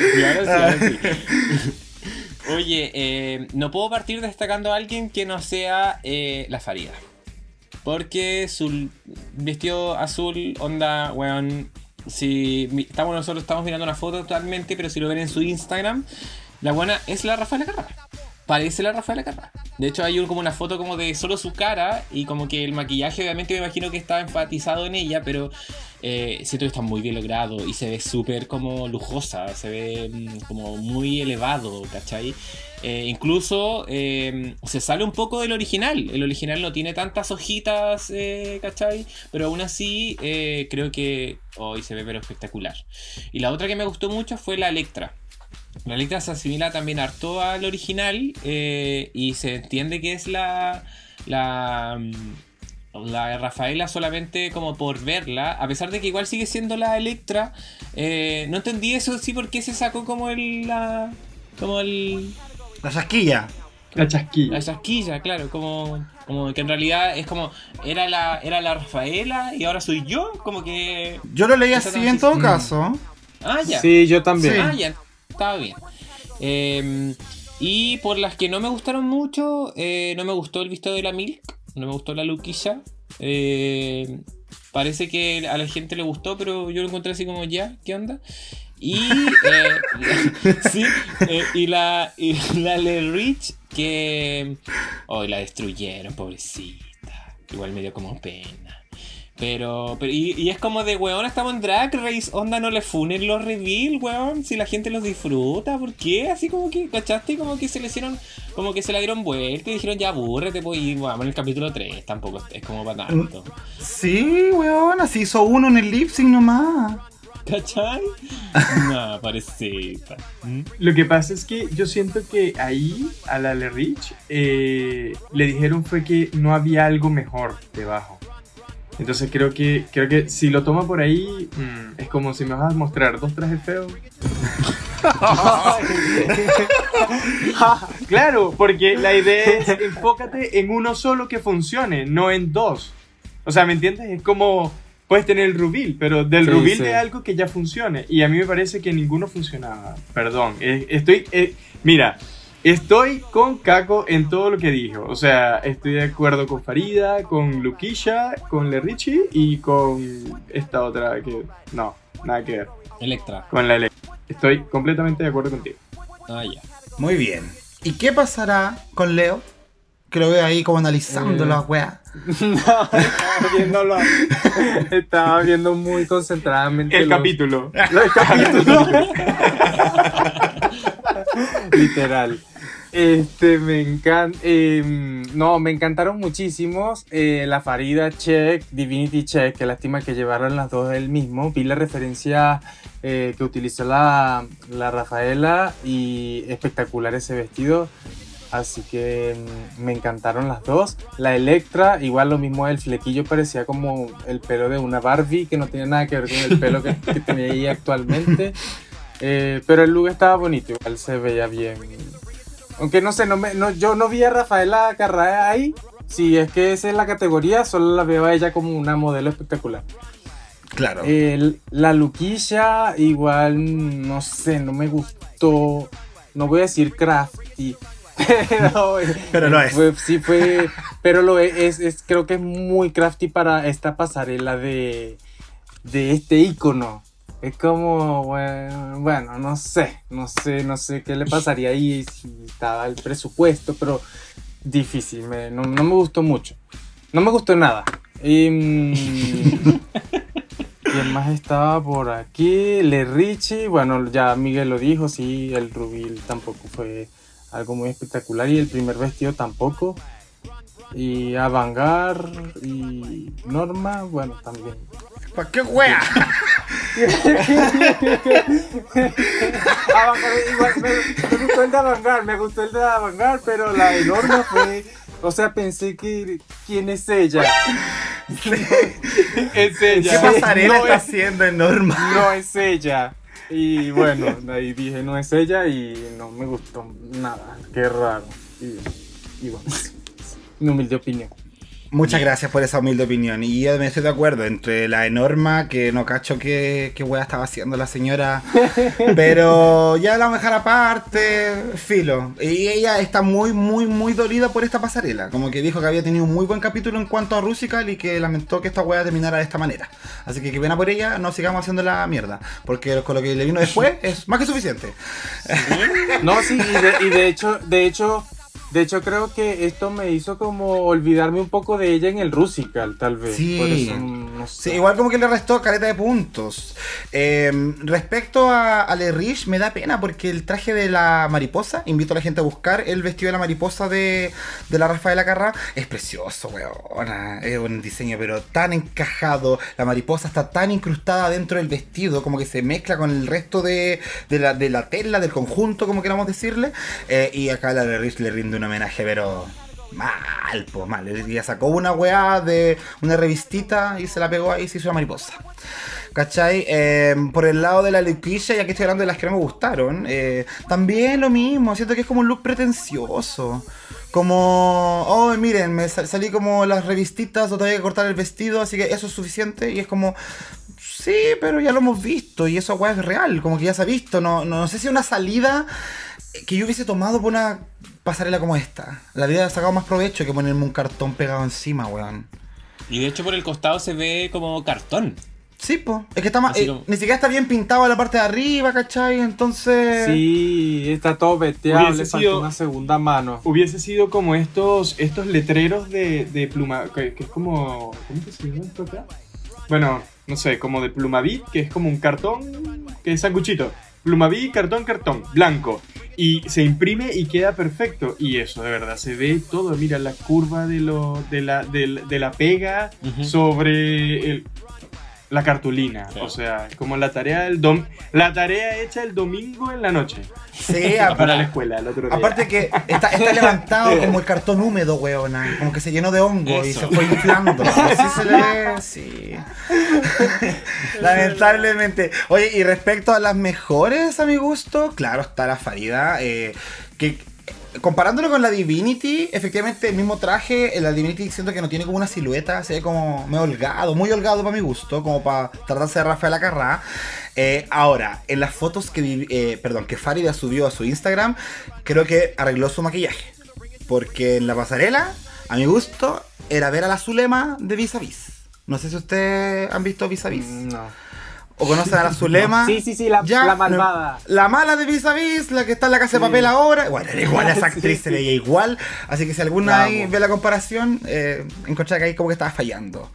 y ahora sí. Oye, eh, no puedo partir destacando a alguien que no sea eh, la Farida. Porque su vestido azul, onda, weón. Si estamos nosotros estamos mirando una foto actualmente, pero si lo ven en su Instagram, la buena es la Rafaela Carrà. Parece la Rafaela Carrà. De hecho, hay como una foto como de solo su cara y como que el maquillaje, obviamente, me imagino que está enfatizado en ella, pero eh, siento que está muy bien logrado y se ve súper como lujosa, se ve mm, como muy elevado, ¿cachai? Eh, incluso eh, se sale un poco del original. El original no tiene tantas hojitas, ¿cachai? Pero aún así creo que hoy se ve pero espectacular. Y la otra que me gustó mucho fue la Electra. La Electra se asimila también harto al original eh, y se entiende que es la, la, mm, la Rafaela solamente como por verla, a pesar de que igual sigue siendo la Electra. eh, no entendí eso sí por qué se sacó como el... La, como el, La chasquilla. La chasquilla. la chasquilla, claro, como, como que en realidad es como era la, era la Rafaela y ahora soy yo, como que. Yo lo leí así en todo caso. Ah, ya. Sí, yo también. Ah, ya. Estaba bien. Eh, y por las que no me gustaron mucho, eh, no me gustó el visto de la Milk, no me gustó la Luquilla. Eh, parece que a la gente le gustó, pero yo lo encontré así como ya, ¿qué onda? Y, eh, sí, eh, y la, la Le Rich que hoy la destruyeron, pobrecita. Igual me dio como pena. Pero, pero y, y es como de, weón, estamos en Drag Race, onda, no le funen los reveal, weón, si la gente los disfruta, ¿por qué? Así como que, ¿cachaste? Como que se le hicieron, como que se la dieron vuelta y dijeron, ya aburrete, pues, y vamos en el capítulo 3, tampoco es como para tanto. Sí, weón, así hizo uno en el lip sync nomás. ¿Cachai? No, parecita. ¿Mm? Lo que pasa es que yo siento que ahí a la Le Rich eh, le dijeron fue que no había algo mejor debajo. Entonces creo que creo que si lo toma por ahí mm, es como si me vas a mostrar dos trajes feos. claro, porque la idea es enfócate en uno solo que funcione, no en dos. O sea, ¿me entiendes? Es como puedes tener el rubil, pero del Sí, rubil sí. de algo que ya funcione. Y a mí me parece que ninguno funcionaba. Perdón, estoy eh, mira, Estoy con Caco en todo lo que dijo. O sea, estoy de acuerdo con Farida, con Luquilla, con Le Richie y con esta otra que. No, nada que ver. Electra. Con la Ele- Estoy completamente de acuerdo contigo. Ah, ya. Muy bien. ¿Y qué pasará con Leo? Que lo veo ahí como analizando Eh. las weas. No, estaba viéndolo. Estaba viendo muy concentradamente. El los- capítulo. los capítulos. Literal. Este, me encanta. no, me encantaron muchísimos. eh, la Farida Check, Divinity Check, que lástima que llevaron las dos del mismo. Vi la referencia eh, que utilizó la, la Rafaela y espectacular ese vestido. Así que mm, me encantaron las dos. La Electra, igual lo mismo, el flequillo parecía como el pelo de una Barbie, que no tenía nada que ver con el pelo que, que tenía ella actualmente. Eh, pero el look estaba bonito, igual se veía bien. Aunque no sé, no me, no, yo no vi a Rafaela Carrá ahí. Si es que esa es la categoría, solo la veo a ella como una modelo espectacular. Claro. El- la Luquilla, igual, no sé, no me gustó. No voy a decir crafty. Pero, Pero lo es. fue- sí fue. Pero lo es, es- creo que es muy crafty para esta pasarela de, de este icono. Es como, bueno, bueno, no sé, no sé, no sé qué le pasaría ahí si estaba el presupuesto, pero difícil, me- no, no me gustó mucho. No me gustó nada. Y, mm, ¿Quién más estaba por aquí? Le Richie, bueno, ya Miguel lo dijo, sí, el Rubil tampoco fue algo muy espectacular y el primer vestido tampoco. Y Avangar y Norma, bueno, también. ¿Para qué wea? Igual, me, me gustó el de Avangar, me gustó el de Avangar, pero la de Norma fue. O sea, pensé que. ¿Quién es ella? es ¿Qué ella. pasarela No está es- haciendo en Norma? no es ella. Y bueno, ahí dije, no es ella y no me gustó nada. Qué raro. Y, y bueno, mi humilde opinión. Muchas gracias por esa humilde opinión. Y yo me estoy de acuerdo entre la enorma, que no cacho qué, qué wea estaba haciendo la señora. Pero ya la vamos a dejar aparte, filo. Y ella está muy, muy, muy dolida por esta pasarela. Como que dijo que había tenido un muy buen capítulo en cuanto a Rusical y que lamentó que esta wea terminara de esta manera. Así que que pena por ella, no sigamos haciendo la mierda. Porque con lo que le vino después es más que suficiente. No, sí, y de, y de hecho, de hecho, de hecho creo que esto me hizo como olvidarme un poco de ella en el Rusical, tal vez. Sí. Por eso, no sé. Sí, igual como que le restó careta de puntos. Eh, respecto a, a Le Rich, me da pena porque el traje de la mariposa, invito a la gente a buscar el vestido de la mariposa de, de la Rafaela Carrá, es precioso, weona. Es un diseño, pero tan encajado. La mariposa está tan incrustada dentro del vestido, como que se mezcla con el resto de, de, la, de la tela, del conjunto, como queramos decirle. Eh, y acá la Le Rich le rinde un homenaje, pero. Mal, pues mal. Ella sacó una weá de una revistita y se la pegó ahí y se hizo una mariposa. ¿Cachai? Eh, por el lado de la Luquilla, ya que estoy hablando de las que no me gustaron, eh, también lo mismo. Siento que es como un look pretencioso. Como, oh, miren, me sal- salí como las revistitas o todavía que cortar el vestido, así que eso es suficiente. Y es como, sí, pero ya lo hemos visto y eso weá es real, como que ya se ha visto. No, no, sé si una salida que yo hubiese tomado por una pasarela como esta. La habría sacado más provecho que ponerme un cartón pegado encima, weón. Y de hecho por el costado se ve como cartón. Sí, po. Es que está más, eh, como- ni siquiera está bien pintado la parte de arriba, ¿cachai? Entonces... Sí, está todo veteable, sido- una segunda mano. Hubiese sido como estos, estos letreros de, de pluma, que, que es como, ¿cómo que se llama esto acá? Bueno, no sé, como de plumavit, que es como un cartón, que es sanguchito. Plumavit, cartón, cartón, blanco. Y se imprime y queda perfecto. Y eso, de verdad, se ve todo. Mira la curva de, lo, de, la, de la pega sobre el- la cartulina. O sea, como la tarea del dom la tarea hecha el domingo en la noche. Sí, Para aparte, la escuela, el otro día. aparte que está, está levantado como el cartón húmedo, weona. Como que se llenó de hongo y se fue inflando. Así se le ve, sí. Lamentablemente. Oye, y respecto a las mejores, a mi gusto, claro, está la Farida. eh, que comparándolo con la Divinity, efectivamente el mismo traje, en la Divinity siento que no tiene como una silueta, se ve como medio holgado, muy holgado para mi gusto, como para tratarse de Rafael Acarrá. Eh, ahora, en las fotos que, eh, perdón, que Farida subió a su Instagram, creo que arregló su maquillaje. Porque en la pasarela, a mi gusto, era ver a la Zulema de Vis a Vis. No sé si ustedes han visto Vis a Vis. No. O conocen a la Zulema. Sí, sí, sí, la, Ya, la malvada. La mala de Vis a Vis, la que está en la casa de Sí. papel ahora. Bueno, era igual, esa Sí, actriz se veía igual. Así que si alguna ahí ve la comparación, eh, encontré que ahí como que estaba fallando.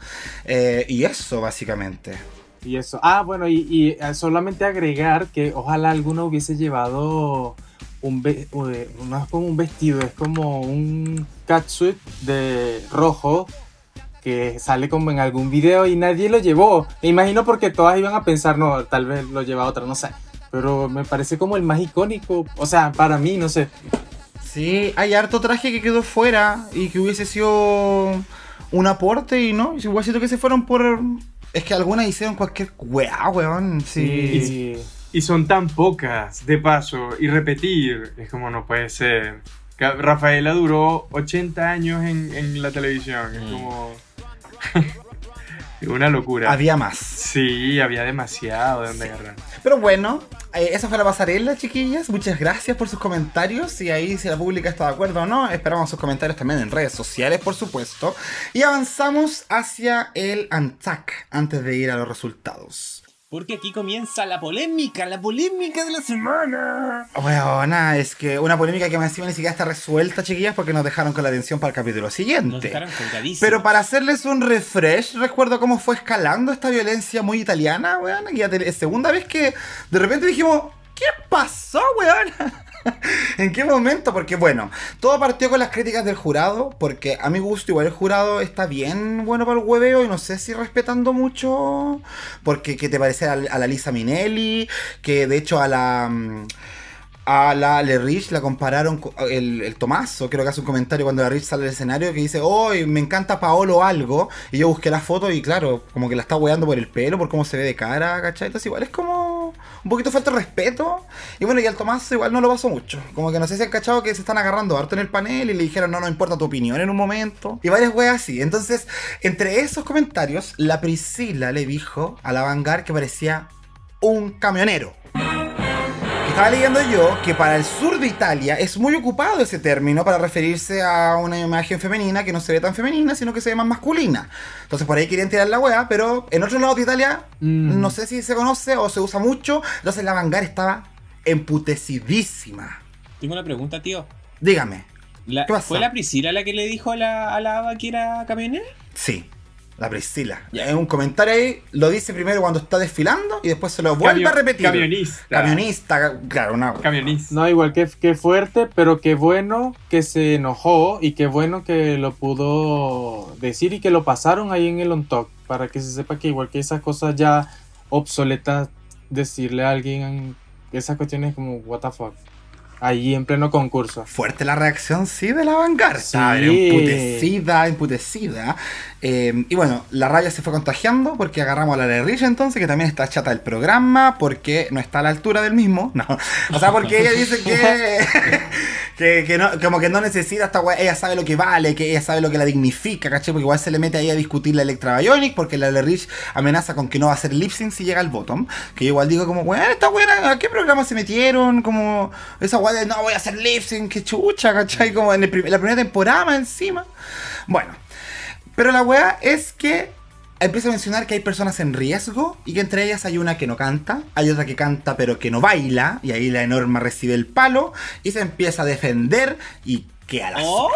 Eh, y eso, básicamente. Y eso. Ah, bueno, y, y, eh, solamente agregar que ojalá alguno hubiese llevado un ve- eh, no es como un vestido, es como un catsuit de rojo que sale como en algún video y nadie lo llevó. Me imagino porque todas iban a pensar, no, tal vez lo lleva otra, no sé. Pero me parece como el más icónico, o sea, para mí, no sé. Sí, hay harto traje que quedó fuera y que hubiese sido un aporte y no. Igual siento que se fueron por. Es que algunas hicieron cualquier weá, weón. Sí. Sí. Y son tan pocas, de paso, y repetir, es como no puede ser. Rafaela duró 80 años en, en la televisión, es Mm. como... una locura. Había más. Sí, había demasiado de donde agarrar. Pero bueno, eh, esa fue la pasarela, chiquillas. Muchas gracias por sus comentarios. Y ahí, si la pública está de acuerdo o no, esperamos sus comentarios también en redes sociales, por supuesto. Y avanzamos hacia el Antac antes de ir a los resultados. Porque aquí comienza la polémica, la polémica de la semana. Bueno, es que una polémica que más encima ni siquiera está resuelta, chiquillas, porque nos dejaron con la atención para el capítulo Nos siguiente. dejaron colgadísimos. Pero para hacerles un refresh, recuerdo cómo fue escalando esta violencia muy italiana, weón. Y es segunda vez que de repente dijimos, ¿qué pasó, weón? ¿En qué momento? Porque bueno, todo partió con las críticas del jurado, porque a mi gusto igual el jurado está bien bueno para el hueveo y no sé si respetando mucho, porque que te parece a, la Lisa Minelli, que de hecho a la... mm, a la Le Rich la compararon con el, el creo que hace un comentario cuando la Rich sale al escenario que dice, hoy me encanta Paolo algo, y yo busqué la foto y claro, como que la está weando por el pelo, por cómo se ve de cara, ¿cachai? Entonces igual es como un poquito falta de respeto, y bueno, y al Tomaso igual no lo pasó mucho, como que no sé si han cachado que se están agarrando harto en el panel y le dijeron, no, no importa tu opinión en un momento, y varias weas así, entonces, entre esos comentarios, la Priscila le dijo a la Vanguard que parecía un camionero. Estaba leyendo yo que para el sur de Italia es muy ocupado ese término para referirse a una imagen femenina que no se ve tan femenina, sino que se ve más masculina. Entonces por ahí querían tirar la wea, pero en otros lados de Italia Mm. no sé si se conoce o se usa mucho. Entonces la Vanguard estaba emputecidísima. Tengo una pregunta, tío. Dígame, La- ¿Qué pasó? ¿Fue la Priscila la que le dijo a la, a la Ava que era camionera? sí, la Priscila. En un comentario ahí lo dice primero cuando está desfilando y después se lo vuelve Camio- a repetir. Camionista. Camionista, claro, una... Camionista. No, igual que, que fuerte, pero qué bueno que se enojó y qué bueno que lo pudo decir y que lo pasaron ahí en el on talk para que se sepa que igual que esas cosas ya obsoletas, decirle a alguien esas cuestiones como what the fuck. Ahí en pleno concurso. Fuerte la reacción, sí, de la vanguardia. Sí. Emputecida, emputecida. Eh, y bueno, la raya se fue contagiando porque agarramos a la Rich entonces, que también está chata del programa, porque no está a la altura del mismo. No. O sea, porque ella dice que, que, que no, como que no necesita esta weá, ella sabe lo que vale, que ella sabe lo que la dignifica, ¿cachai? Porque igual se le mete ahí a discutir la Electra Bionic, porque la de Rich amenaza con que no va a hacer lip sync si llega al bottom. Que yo igual digo como, weón, esta weá, ¿a qué programa se metieron? Como esa weá de no voy a hacer lip sync, qué chucha, ¿cachai? Como en, la primera temporada encima. Bueno, pero la weá es que empieza a mencionar que hay personas en riesgo y que entre ellas hay una que no canta, hay otra que canta pero que no baila, y ahí la Norma recibe el palo y se empieza a defender y que a la ¡Oh!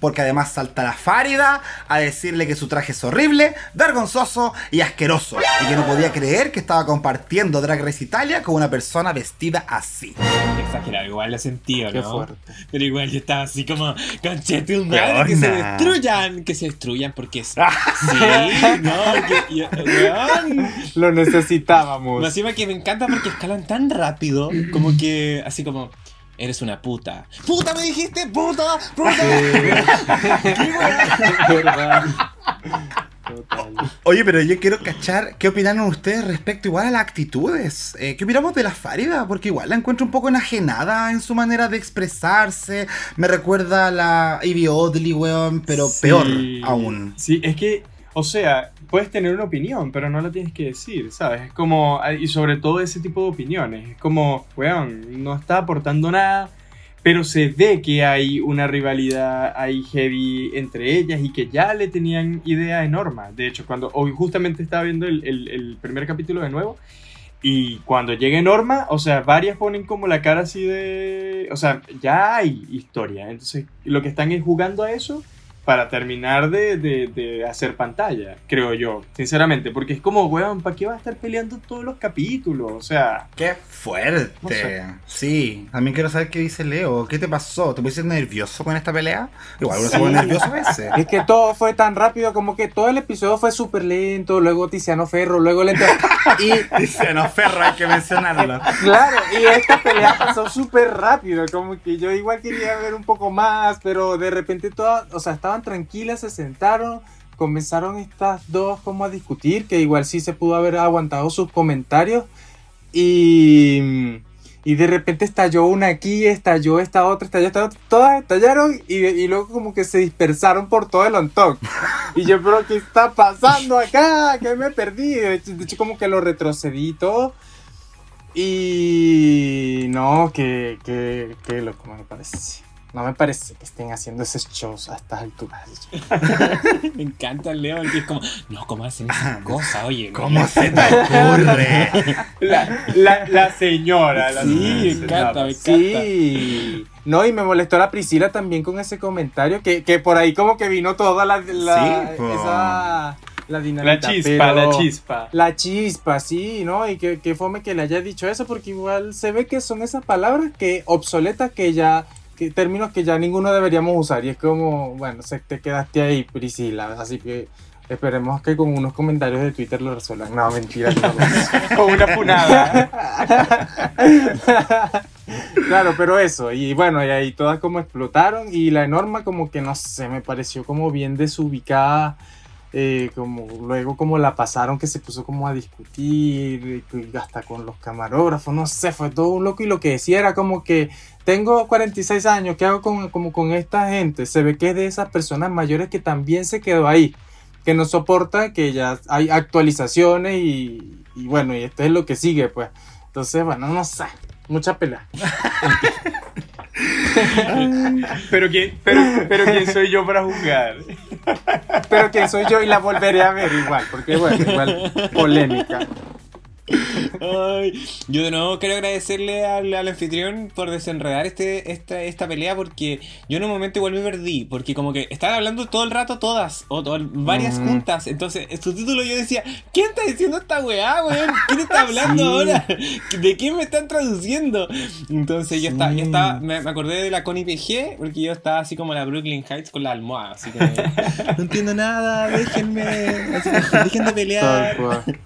Porque además salta la Fárida a decirle que su traje es horrible, vergonzoso y asqueroso. Y que no podía creer que estaba compartiendo Drag Race Italia con una persona vestida así. Exagerado, igual lo sentí, ¿o Qué ¿no? fuerte. Pero igual yo estaba así como, conchete un madre, que se destruyan, que se destruyan porque es... sí, no, que, y- weón. Lo necesitábamos. Más encima que me encanta porque escalan tan rápido, como que, así como, eres una puta. ¡Puta me dijiste! ¡Puta! ¡Puta! ¿Verdad? Total. Oye, pero yo quiero cachar qué opinaron ustedes respecto igual a las actitudes. Eh, ¿Qué opinamos de la Fárida? Porque igual la encuentro un poco enajenada en su manera de expresarse. Me recuerda a la Ivy Oddly, weón, pero Sí. peor aún. Sí, es que, o sea, puedes tener una opinión, pero no la tienes que decir, ¿sabes? Es como, y sobre todo ese tipo de opiniones, es como, weón, no está aportando nada, pero se ve que hay una rivalidad ahí heavy entre ellas y que ya le tenían idea de Norma. De hecho, cuando hoy justamente estaba viendo el, el- el primer capítulo de nuevo y cuando llegue Norma, o sea, varias ponen como la cara así de... O sea, ya hay historia. Entonces, lo que están es jugando a eso para terminar de, de- de hacer pantalla, creo yo, sinceramente. Porque es como, weón, ¿para qué va a estar peleando todos los capítulos? O sea... ¡Qué fuerte! No sé. Sí, también quiero saber qué dice Leo. ¿Qué te pasó? ¿Te pusiste nervioso con esta pelea? Igual uno se pone nervioso a veces. Es que todo fue tan rápido, como que todo el episodio fue súper lento, luego Tiziano Ferro, luego lento. Y Dice, no, Ferro, hay que mencionarlo. claro, y esta pelea pasó súper rápido, como que yo igual quería ver un poco más, pero de repente todas, o sea, estaban tranquilas, se sentaron, comenzaron estas dos como a discutir, que igual sí se pudo haber aguantado sus comentarios, y, y de repente estalló una aquí, estalló esta otra, estalló esta otra, todas estallaron y, y luego como que se dispersaron por todo el ontón. Y yo, pero ¿qué está pasando acá? ¿Qué me perdí? De hecho, como que lo retrocedí y todo. Y no, que, que, que loco me parece. No me parece que estén haciendo esos shows a estas alturas. Me encanta el Leo, porque es como, no, ¿cómo hacen esas cosas? Oye, no, ¿Cómo se te ocurre? La, la, la señora, la Sí, me encanta, me Sí. No, y me molestó la Priscila también con ese comentario, que, que por ahí como que vino toda la, la, Sí, esa, la dinamita. La chispa, pero- la chispa. La chispa, sí, ¿no? Y que, que fome que le haya dicho eso, porque igual se ve que son esas palabras que obsoletas que ya, que términos que ya ninguno deberíamos usar. Y es como, bueno, se te quedaste ahí, Priscila. Así que esperemos que con unos comentarios de Twitter lo resuelvan. No, mentira. no lo- Con una punada. claro, pero eso, y bueno, y ahí todas como explotaron y la enorma como que no sé, me pareció como bien desubicada, eh, como luego como la pasaron que se puso como a discutir, hasta con los camarógrafos, no sé, fue todo un loco y lo que decía era como que tengo 46 años, ¿qué hago con, como con esta gente? Se ve que es de esas personas mayores que también se quedó ahí, que no soporta que ya hay actualizaciones y, y bueno, y esto es lo que sigue, pues. Entonces, bueno, no sé. Mucha pelea. Pero quién, pero, pero quién soy yo para juzgar. Pero quién soy yo y la volveré a ver igual, porque bueno, igual polémica. Ay, yo de nuevo quiero agradecerle al, al anfitrión por desenredar este, esta, esta pelea porque yo en un momento igual me perdí porque como que estaban hablando todo el rato todas o to- varias Mm. juntas entonces en su título yo decía ¿quién está diciendo esta weá weón? ¿quién está hablando Sí. ahora? ¿de quién me están traduciendo? entonces yo, Sí. estaba, yo estaba me, me acordé de la Connie PG porque yo estaba así como la Brooklyn Heights con la almohada así que no entiendo nada déjenme así, dejen de pelear.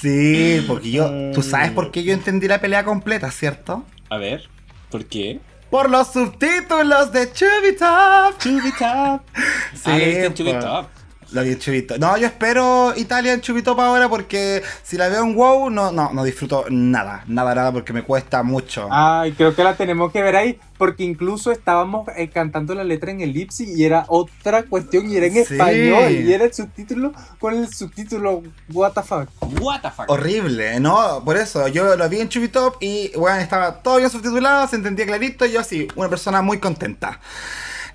Sí, porque yo. Tú sabes por qué yo entendí la pelea completa, ¿cierto? a ver ¿por qué? Por los subtítulos de Chubitop. Chubitop. Sí, ah, lo viste en pues. Chubitop. Lo vi en Chubitop. No, yo espero Italia en Chubitop ahora porque si la veo en WoW no, no, no disfruto nada. Nada, nada, porque me cuesta mucho. Ay, creo que la tenemos que ver ahí, porque incluso estábamos eh, cantando la letra en el Ipsy y era otra cuestión y era en Sí. español y era el subtítulo con el subtítulo What the fuck. What the fuck. Horrible, ¿no? Por eso, yo lo vi en Chubitop y, bueno, estaba todo bien subtitulado, se entendía clarito y yo así, una persona muy contenta.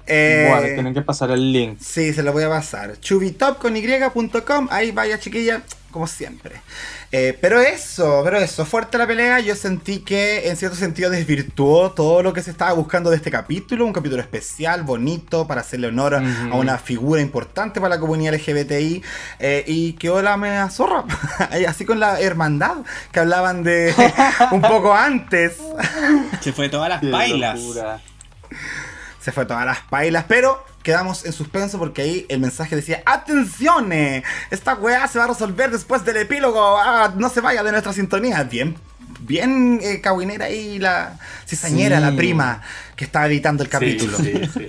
Eh, Bueno, tienen que pasar el link. Sí, se lo voy a pasar. chubitopcony.com, ahí vaya chiquilla, como siempre. Eh, pero eso, pero eso, fuerte la pelea, yo sentí que en cierto sentido desvirtuó todo lo que se estaba buscando de este capítulo, un capítulo especial, bonito, para hacerle honor a- una figura importante para la comunidad LGBTI, eh, y quedó la mea zorra, así con la hermandad que hablaban de un poco antes. Se fue todas las Qué bailas. locura. Se fue todas las pailas, pero quedamos en suspenso porque ahí el mensaje decía, ¡Atención! eh, Esta weá se va a resolver después del epílogo, ah, no se vaya de nuestra sintonía. Bien, bien eh, caguinera ahí la cizañera, Sí. la prima que estaba editando el capítulo. Sí, sí, sí.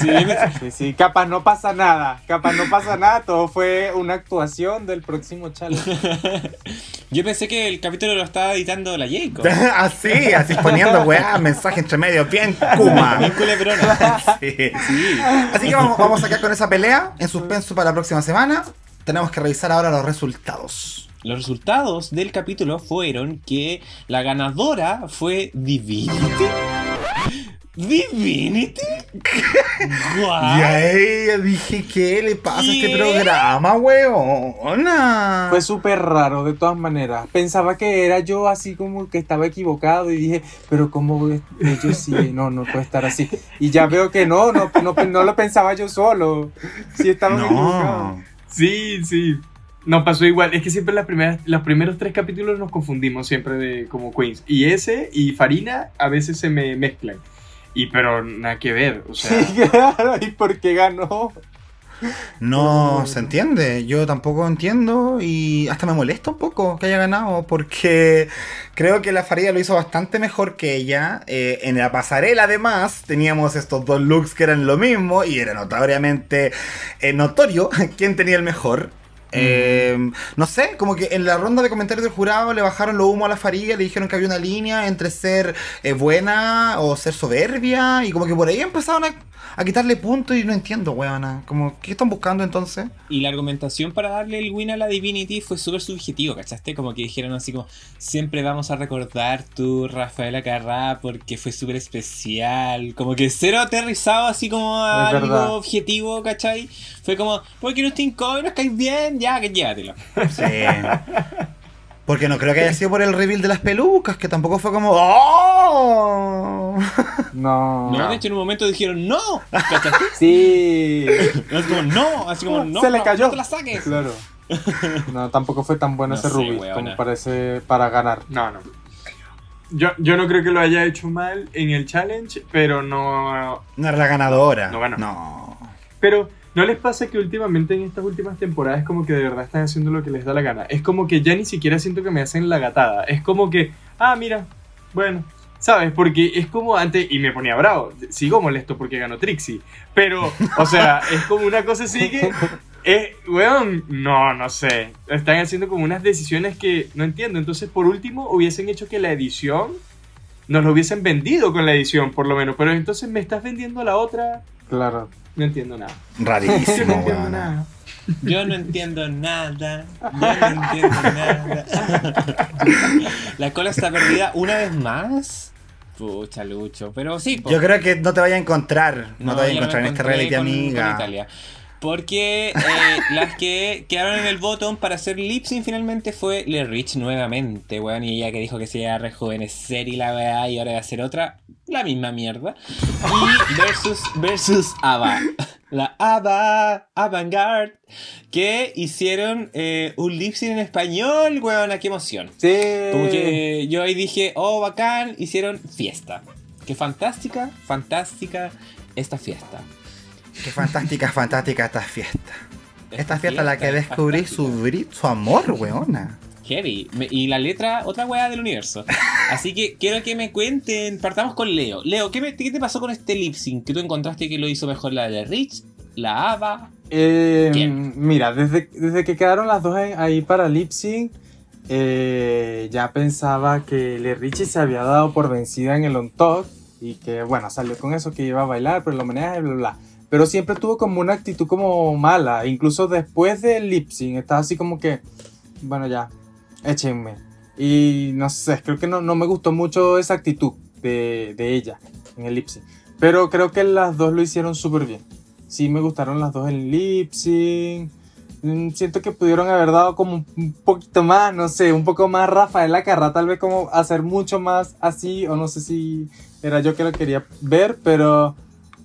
Sí, me- Sí, sí, capaz no pasa nada, capaz no pasa nada, todo fue una actuación del próximo challenge. Yo pensé que el capítulo lo estaba editando la Jacob. así, así poniendo weá, mensaje entre medio, bien kuma. Bien culebrona. Sí. Sí. Así que vamos, vamos a quedar con esa pelea en suspenso para la próxima semana. Tenemos que revisar ahora los resultados. Los resultados del capítulo fueron que la ganadora fue Divinity. ¿Divinity? Y ¿What? a ella dije, ¿qué le pasa a este programa, weona? Fue súper raro, de todas maneras. Pensaba que era yo así como que estaba equivocado y dije, pero ¿cómo ellos sí? No, no puede estar así. Y ya veo que no, no, no, no lo pensaba yo solo. Sí estaba equivocado. no. Sí, sí. Nos pasó igual. Es que siempre las primeras, los primeros tres capítulos nos confundimos siempre de como Queens. Y ese y Farina a veces se me mezclan. Y pero nada que ver. O sea, Sí, claro, ¿y por qué ganó? No se entiende, yo tampoco entiendo y hasta me molesta un poco que haya ganado porque creo que la Faría lo hizo bastante mejor que ella. Eh, en la pasarela además teníamos estos dos looks que eran lo mismo y era notoriamente eh, notorio quién tenía el mejor. Eh, no sé, como que en la ronda de comentarios del jurado le bajaron lo humo a la Faría, le dijeron que había una línea entre ser eh, buena o ser soberbia y como que por ahí empezaron a, a quitarle puntos y no entiendo, weona. Como, ¿qué están buscando entonces? Y la argumentación para darle el win a la Divinity fue súper subjetivo, ¿cachaste? Como que dijeron así como, siempre vamos a recordar tu Rafaela Carrá porque fue súper especial. Como que cero aterrizado así como a algo objetivo, ¿cachai? Fue como, porque no estoy incómodo, nos caes bien, ya, que llévatelo. Sí. Porque no creo que haya sido por el reveal de las pelucas, que tampoco fue como. ¡Oh! No. No, de hecho en un momento dijeron, no, ¿cachaste? Sí. Así como, no, así como, no, Se le no, cayó. no te la saques. Claro. No, tampoco fue tan bueno No ese sé, Ruby weona. como parece para ganar. no, no. Yo, yo no creo que lo haya hecho mal en el challenge, pero no. No era la ganadora. No ganó. No. Pero ¿no les pasa que últimamente en estas últimas temporadas como que de verdad están haciendo lo que les da la gana? Es como que ya ni siquiera siento que me hacen la gatada. Es como que, ah, mira, bueno, ¿sabes? Porque es como antes, y me ponía bravo, sigo molesto porque ganó Trixie. Pero, o sea, es como una cosa así que... Eh, weón, no, no sé. Están haciendo como unas decisiones que no entiendo. Entonces, por último, hubiesen hecho que la edición nos lo hubiesen vendido con la edición, por lo menos. Pero entonces me estás vendiendo la otra. Claro. No entiendo nada. Yo no Rarísimo, entiendo nada. Yo no entiendo nada. Yo no entiendo nada. La cola está perdida una vez más. Pucha, Lucho. Pero sí, po. Yo creo que no te vaya a encontrar. No, te vaya a encontrar en este reality, con- amiga. con Italia. Porque eh, las que quedaron en el bottom para hacer lip sync finalmente fue Le Rich nuevamente, weón. Y ella que dijo que se iba a rejuvenecer y la weá y ahora va a hacer otra, la misma mierda. Y versus, versus Ava. La Ava, Avantgarde, que hicieron eh, un lip sync en español, weón. qué emoción. Sí. Como que yo ahí dije, oh, bacán, hicieron fiesta. Qué fantástica, fantástica esta fiesta. Qué fantástica, fantástica esta fiesta. Esta fiesta en la que descubrí su, amor, weona. Heavy. Me- y la letra, otra weá del universo. Así que quiero que me cuenten. Partamos con Leo. Leo, ¿qué, me- qué te pasó con este lip sync? ¿Que tú encontraste que lo hizo mejor la de Rich? ¿La Ava? Eh, ¿Quién? mira, desde, desde que quedaron las dos ahí para lip sync, eh, ya pensaba que Le Richie se había dado por vencida en el on top y que, bueno, salió con eso que iba a bailar, pero lo maneja y bla, bla, bla. Pero siempre tuvo como una actitud como mala, incluso después del lip sync, estaba así como que, bueno, ya, échenme. Y no sé, creo que no, no me gustó mucho esa actitud de, de ella en el lip. Pero creo que las dos lo hicieron súper bien. Sí me gustaron las dos en lip sync. Mm, Siento que pudieron haber dado como un poquito más, no sé, un poco más Rafaela Carrá, tal vez como hacer mucho más así, o no sé si era yo que lo quería ver, pero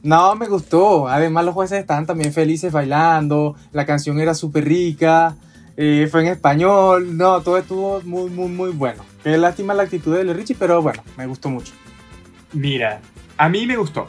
no, me gustó. Además los jueces estaban también felices bailando, la canción era súper rica, eh, fue en español, no, todo estuvo muy, muy, muy bueno. Qué lástima la actitud de Le Richie, pero bueno, me gustó mucho. Mira, a mí me gustó.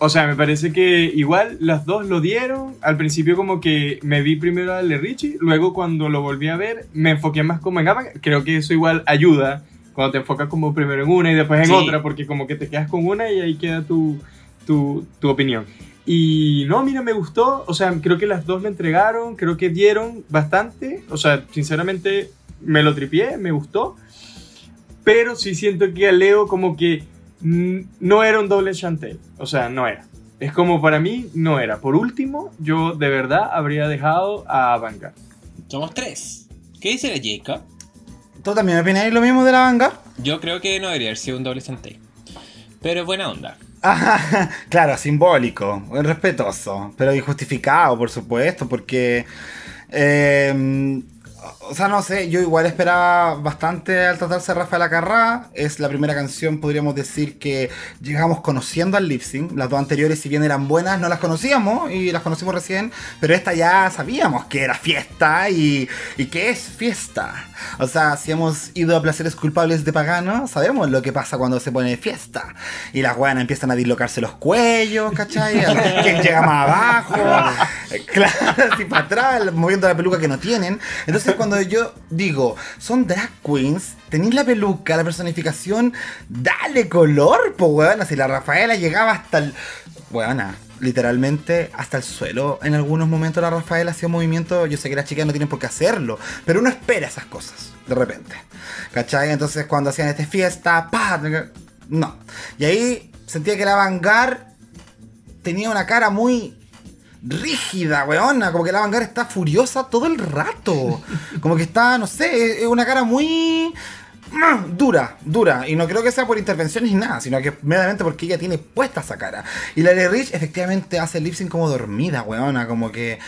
O sea, me parece que igual las dos lo dieron. Al principio como que me vi primero a Le Richie, luego cuando lo volví a ver me enfoqué más como en Ava. Creo que eso igual ayuda cuando te enfocas como primero en una y después en Sí. otra, porque como que te quedas con una y ahí queda tu, tu, tu opinión. Y no, mira, me gustó. O sea, creo que las dos lo entregaron, creo que dieron bastante. O sea, sinceramente me lo tripié, me gustó. Pero sí siento que a Leo como que no era un doble Chantel. O sea, no era. Es como para mí, no era. Por último, yo de verdad habría dejado a Vanguard. Somos tres. ¿Qué dice la Jacob? ¿Tú también opináis lo mismo de la Vanguard? Yo creo que no debería haber sido un doble santei. Pero buena onda. Claro, simbólico, respetuoso, pero injustificado, por supuesto, porque... eh, o sea, no sé, yo igual esperaba bastante al tratarse de Rafael Acarrá. Es la primera canción, podríamos decir, que llegamos conociendo al lip sync. Las dos anteriores, si bien eran buenas, no las conocíamos y las conocimos recién. Pero esta ya sabíamos que era fiesta y, y que es fiesta. O sea, si hemos ido a placeres culpables de pagano, sabemos lo que pasa cuando se pone fiesta. Y las weas empiezan a dislocarse los cuellos, ¿cachai? ¿Quién llega más abajo? Claro, así para atrás, moviendo la peluca que no tienen. Entonces, cuando yo digo, son drag queens, tenéis la peluca, la personificación, dale color, po weón. Así la Rafaela llegaba hasta el. Weona, literalmente hasta el suelo. En algunos momentos la Rafaela hacía movimiento. Yo sé que las chicas no tienen por qué hacerlo, pero uno espera esas cosas de repente. ¿Cachai? Entonces, cuando hacían esta fiesta, ¡pa! No. Y ahí sentía que la Vanguard tenía una cara muy rígida, weona. Como que la Vanguard está furiosa todo el rato. Como que está, no sé, es una cara muy mm, dura, dura. Y no creo que sea por intervenciones ni nada, sino que meramente porque ella tiene puesta esa cara. Y la de Rich efectivamente hace el lip como dormida, weona. Como que.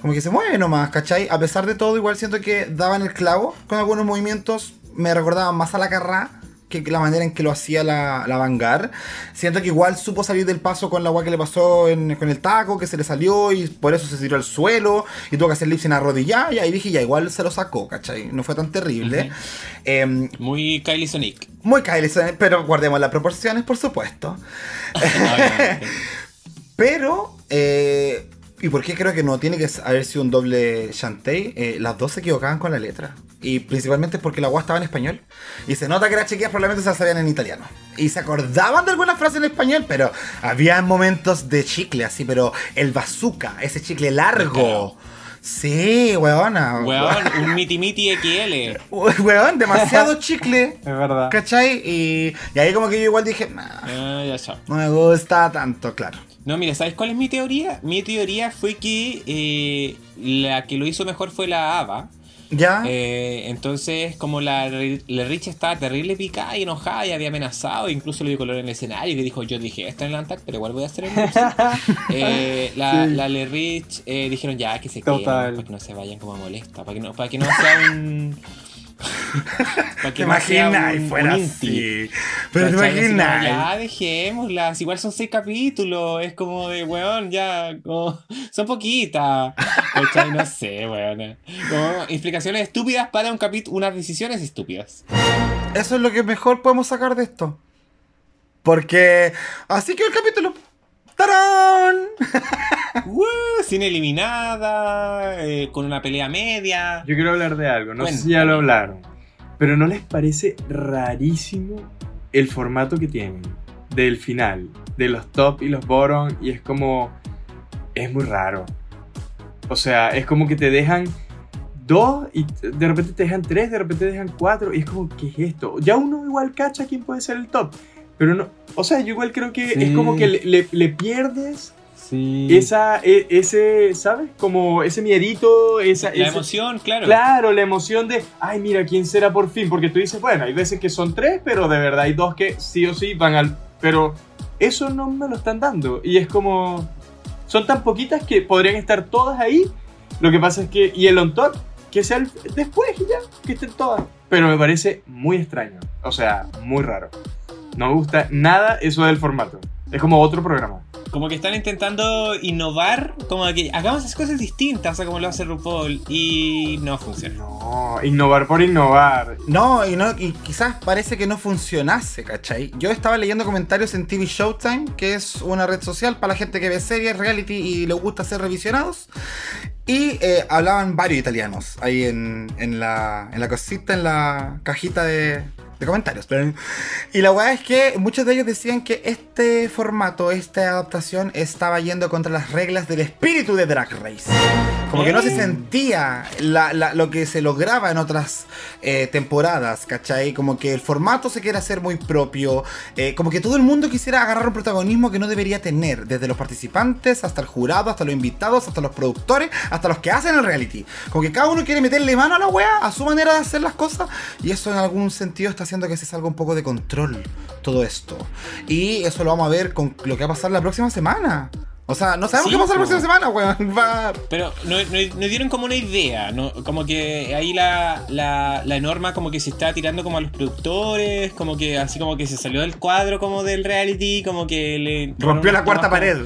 Como que se mueve nomás, ¿cachai? A pesar de todo, igual siento que daban el clavo con algunos movimientos. Me recordaban más a la carrá que la manera en que lo hacía la, la Vanguard. Siento que igual supo salir del paso con la agua que le pasó en- con el taco, que se le salió y por eso se tiró al suelo y tuvo que hacer lip sync arrodillada. Y ahí dije, ya, igual se lo sacó, ¿cachai? No fue tan terrible. Em, Muy Kylie Sonic. muy Kylie, Sonic, pero guardemos las proporciones, por supuesto. Pero, eh, ¿y por qué creo que no tiene que haber sido un doble Shantae? Eh, las dos se equivocaban con la letra. Y principalmente porque la agua estaba en español. Y se nota que las chiquillas probablemente se las sabían en italiano. Y se acordaban de algunas frases en español, pero había momentos de chicle así, pero el bazooka, ese chicle largo. Sí, weona. Weón, un miti miti XL. Weón, demasiado chicle. Es verdad. ¿Cachai? Y, y ahí como que yo igual dije, "Nah, Ah, ya está. no me gusta tanto, claro. No, mira, ¿sabes cuál es mi teoría? Mi teoría fue que eh, la que lo hizo mejor fue la Ava. ¿Ya? Eh, entonces, como la, la Rich estaba terrible picada y enojada y había amenazado, incluso le dio color en el escenario y le dijo, yo dije esto en el Antac, pero igual voy a hacer el eh, La, Sí. la Le Rich eh, dijeron ya que se Total. queden, para que no se vayan como molesta, para que no, para que no sea un... ¿Te imaginas? fuera un así. Pero te imaginas. Ya dejémoslas, igual son seis capítulos, es como de weón, ya, como, son poquitas. No sé, weón. Como explicaciones estúpidas para un capítulo, unas decisiones estúpidas. Eso es lo que mejor podemos sacar de esto. Porque así que el capítulo. ¡Tarán! Uh, sin eliminada, eh, con una pelea media. Yo quiero hablar de algo, no sé si ya lo hablaron. Pero ¿no les parece rarísimo el formato que tienen? Del final, de los top y los bottom, y es como... Es muy raro. O sea, es como que te dejan dos y de repente te dejan tres, de repente te dejan cuatro, y es como, ¿qué es esto? Ya uno igual cacha quién puede ser el top. Pero no, o sea, yo igual creo que Sí. es como que le, le- le pierdes Sí. esa, e- ese, ¿sabes? Como ese miedito, esa, La ese- emoción, claro. Claro, la emoción de, ay, mira, ¿quién será por fin? Porque tú dices, bueno, hay veces que son tres, pero de verdad hay dos que sí o sí van al... Pero eso no me lo están dando. Y es como... Son tan poquitas que podrían estar todas ahí. Lo que pasa es que... Y el on top, que sea el- después y ya, que estén todas. Pero me parece muy extraño. O sea, muy raro. No me gusta nada eso del formato. Es como otro programa. Como que están intentando innovar, como que hagamos las cosas distintas, o sea, como lo hace RuPaul, y no funciona. No, innovar por innovar. No, y no, y quizás parece que no funcionase, ¿cachai? Yo estaba leyendo comentarios en TV Showtime, que es una red social para la gente que ve series, reality y le gusta ser revisionados. Y eh, hablaban varios italianos ahí en, en la, en la cosita, en la cajita de, de comentarios. Pero- y la weá es que muchos de ellos decían que este formato, esta adaptación, estaba yendo contra las reglas del espíritu de Drag Race. Como que no se sentía la- la- lo que se lograba en otras eh, temporadas, ¿cachai? Como que el formato se quiere hacer muy propio, eh, como que todo el mundo quisiera agarrar un protagonismo que no debería tener, desde los participantes hasta el jurado, hasta los invitados, hasta los productores, hasta los que hacen el reality. Como que cada uno quiere meterle mano a la wea, a su manera de hacer las cosas, y eso en algún sentido está haciendo que se salga un poco de control todo esto. Y eso lo vamos a ver con lo que va a pasar la próxima semana. O sea, no sabemos Sí, qué va a pasar la próxima semana, weón. Va, Pero no, no- nos dieron como una idea, ¿no? Como que ahí la, la, la norma como que se está tirando como a los productores, como que así como que se salió del cuadro como del reality, como que le... rompió la cuarta como- pared.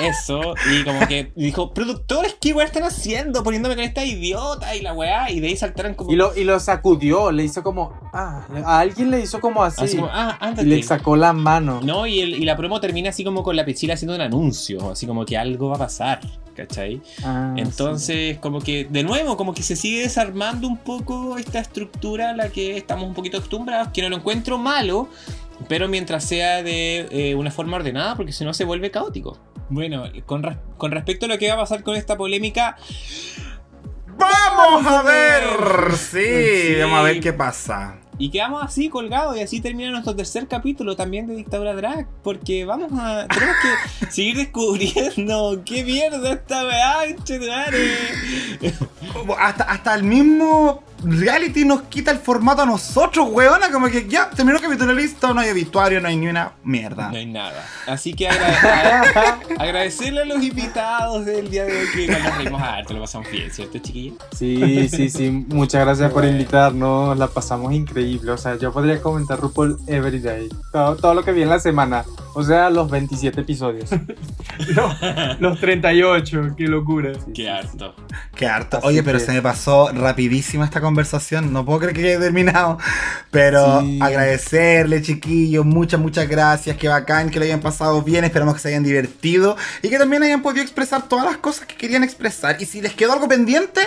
Eso, y como que dijo, productores, ¿qué weá están haciendo? Poniéndome con esta idiota y la weá, y de ahí saltaron como... Y lo, y lo sacudió, le hizo como. Ah, a alguien le hizo como así. así como, ah, y ándate. le sacó la mano. No, y, el- y la promo termina así como con la pichila haciendo un anuncio, así como que algo va a pasar, ¿cachai? Ah, Entonces, como que, de nuevo, como que se sigue desarmando un poco esta estructura a la que estamos un poquito acostumbrados, que no lo encuentro malo, pero mientras sea de eh, una forma ordenada, porque si no se vuelve caótico. Bueno, con, res- con respecto a lo que va a pasar con esta polémica, ¡Vamos a ver! Sí, Sí. vamos a ver qué pasa. y quedamos así colgados, y así termina nuestro tercer capítulo también de Dictadura Drag, porque vamos a. Tenemos que seguir descubriendo qué mierda esta weá. Hasta, hasta el mismo reality nos quita el formato a nosotros, weona. Como que ya terminó el capítulo listo, no hay obituario, no hay ni una mierda. No hay nada. Así que agra- agradecerle a los invitados del día de hoy que nos reímos harto, lo pasamos bien, ¿cierto, chiquillos? Sí, sí, sí. Muchas gracias por invitarnos. La pasamos increíble. O sea, yo podría comentar RuPaul every day. Todo, todo lo que vi en la semana. O sea, los 27 episodios. Los, los 38, qué locura. Qué harto. Qué harto. Así Oye, pero se me pasó rapidísima esta conversación. No puedo creer que haya terminado. Pero Sí. agradecerle, chiquillos. Muchas, muchas gracias. Qué bacán que lo hayan pasado bien. Esperamos que se hayan divertido. Y que también hayan podido expresar todas las cosas que querían expresar. Y si les quedó algo pendiente,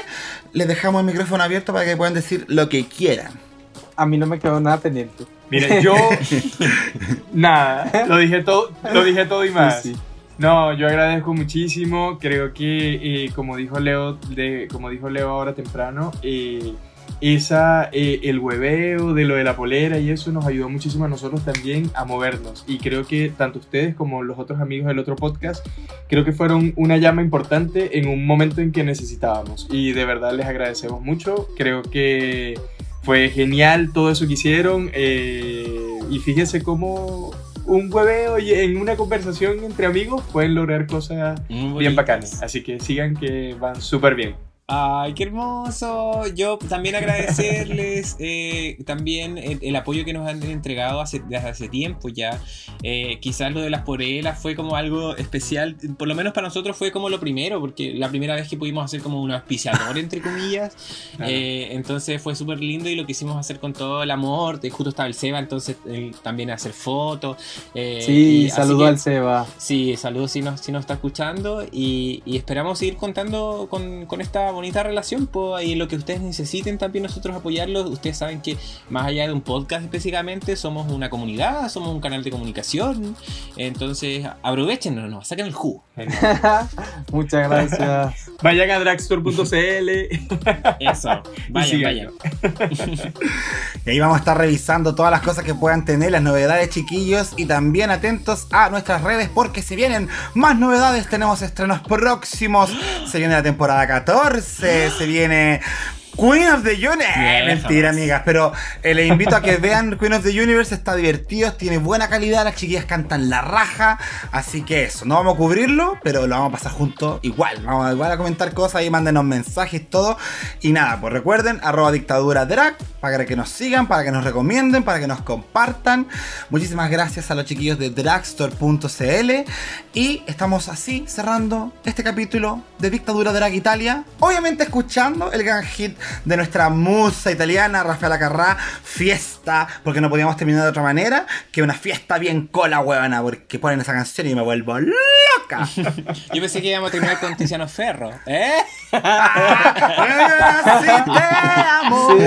les dejamos el micrófono abierto para que puedan decir lo que quieran. A mí no me quedó nada pendiente. Mira, yo. nada, lo dije todo, lo dije todo y más. Sí, sí. No, yo agradezco muchísimo. Creo que, eh, como dijo Leo, de, como dijo Leo ahora temprano, eh, esa, eh, el hueveo de lo de la polera y eso nos ayudó muchísimo a nosotros también a movernos. Y creo que tanto ustedes como los otros amigos del otro podcast, creo que fueron una llama importante en un momento en que necesitábamos. Y de verdad les agradecemos mucho. Creo que fue genial todo eso que hicieron. eh, y fíjense cómo un hueveo y en una conversación entre amigos pueden lograr cosas Muy bien bacanas. Así que sigan que van súper bien. Ay, qué hermoso. Yo también agradecerles eh, también el, el apoyo que nos han entregado hace, desde hace tiempo ya. Eh, quizás lo de las porelas fue como algo especial, por lo menos para nosotros fue como lo primero, porque la primera vez que pudimos hacer como un auspiciador, entre comillas. Claro. Eh, entonces fue súper lindo y lo quisimos hacer con todo el amor. Justo estaba el Seba, entonces él también hacer fotos. Sí, saludo que- al Seba. Sí, saludos si nos, si nos está escuchando y, y esperamos seguir contando con, con esta bonita relación pues, y lo que ustedes necesiten también nosotros apoyarlos. Ustedes saben que más allá de un podcast específicamente, somos una comunidad, somos un canal de comunicación. Entonces aprovechen, no, saquen el jugo. Muchas gracias. Vayan a dragstore.cl. Eso, vayan, vayan. Y ahí vamos a estar revisando todas las cosas que puedan tener, las novedades, chiquillos. Y también atentos a nuestras redes porque se vienen más novedades. Tenemos estrenos próximos. Se viene la temporada 14. Se viene. Queen of the Universe. Mentira, amigas. Pero eh, les invito a que vean Queen of the Universe. Está divertido, tiene buena calidad. Las chiquillas cantan la raja. Así que eso, no vamos a cubrirlo, pero lo vamos a pasar juntos igual. Vamos a, igual a comentar cosas ahí, mándenos mensajes, todo. Y nada, pues recuerden, arroba dictadura drag, para que nos sigan, para que nos recomienden, para que nos compartan. Muchísimas gracias a los chiquillos de dragstore.cl. Y estamos así cerrando este capítulo de Dictadura Drag Italia. Obviamente escuchando el gran hit de nuestra musa italiana, Rafaela Carrá, fiesta, porque no podíamos terminar de otra manera que una fiesta bien cola, huevona, porque ponen esa canción y me vuelvo loca. Yo pensé que íbamos a terminar con Tiziano Ferro. ¿Eh? Así te amo. Sí,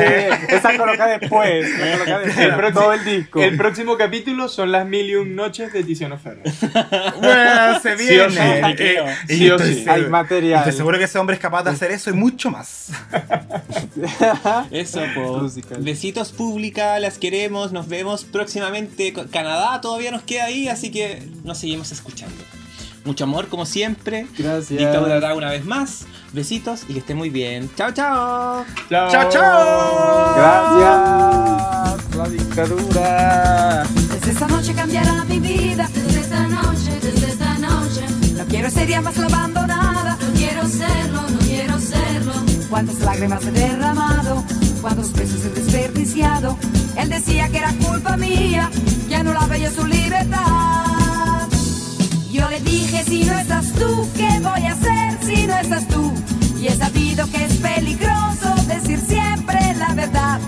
esa coloca después. La coloca después. El, próximo- todo el disco. el próximo capítulo son las mil y un noches de Tiziano Ferro. Bueno, se Sí o viene. sí, Eh, Sí o sí. Hay material. Estoy seguro que ese hombre es capaz de hacer eso y mucho más. Eso. Musical. Besitos pública, las queremos, nos vemos próximamente. Canadá todavía nos queda ahí, así que nos seguimos escuchando. Mucho amor, como siempre. Gracias. Dictadura una vez más. Besitos y que esté muy bien. Chao, chao. Chao, ¡Chao, chao! Gracias. La dictadura. Desde esta noche cambiará mi vida. Desde esta noche, desde esta noche, No quiero ser ya más la abandonada. no quiero serlo, no quiero serlo. Cuántas lágrimas he derramado, cuántos besos he desperdiciado. Él decía que era culpa mía, que anulaba yo su libertad. Yo le dije, si no estás tú, ¿qué voy a hacer si no estás tú? Y he sabido que es peligroso decir siempre la verdad.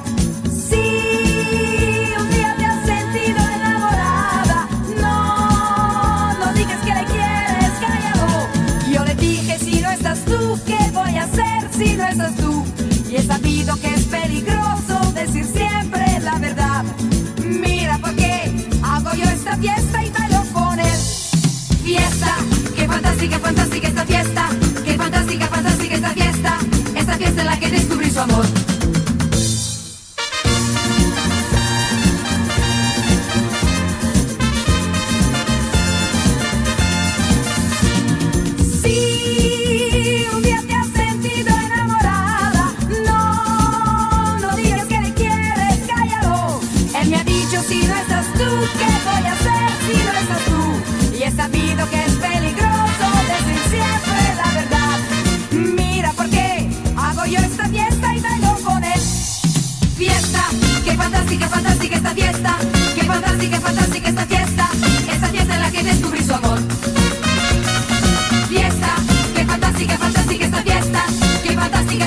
Si un día te has sentido enamorada, no, no digas que le quieres, cállalo. Yo le dije, si no estás tú, ¿qué voy a hacer si no estás tú? Y he sabido que es peligroso decir siempre la verdad. Mira por qué hago yo esta fiesta y. Fiesta, qué fantástica, fantástica esta fiesta. Qué fantástica, fantástica esta fiesta. Esta fiesta en la que descubrí su amor.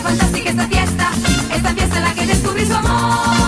fantástica esta fiesta, esta fiesta en la que descubrí su amor.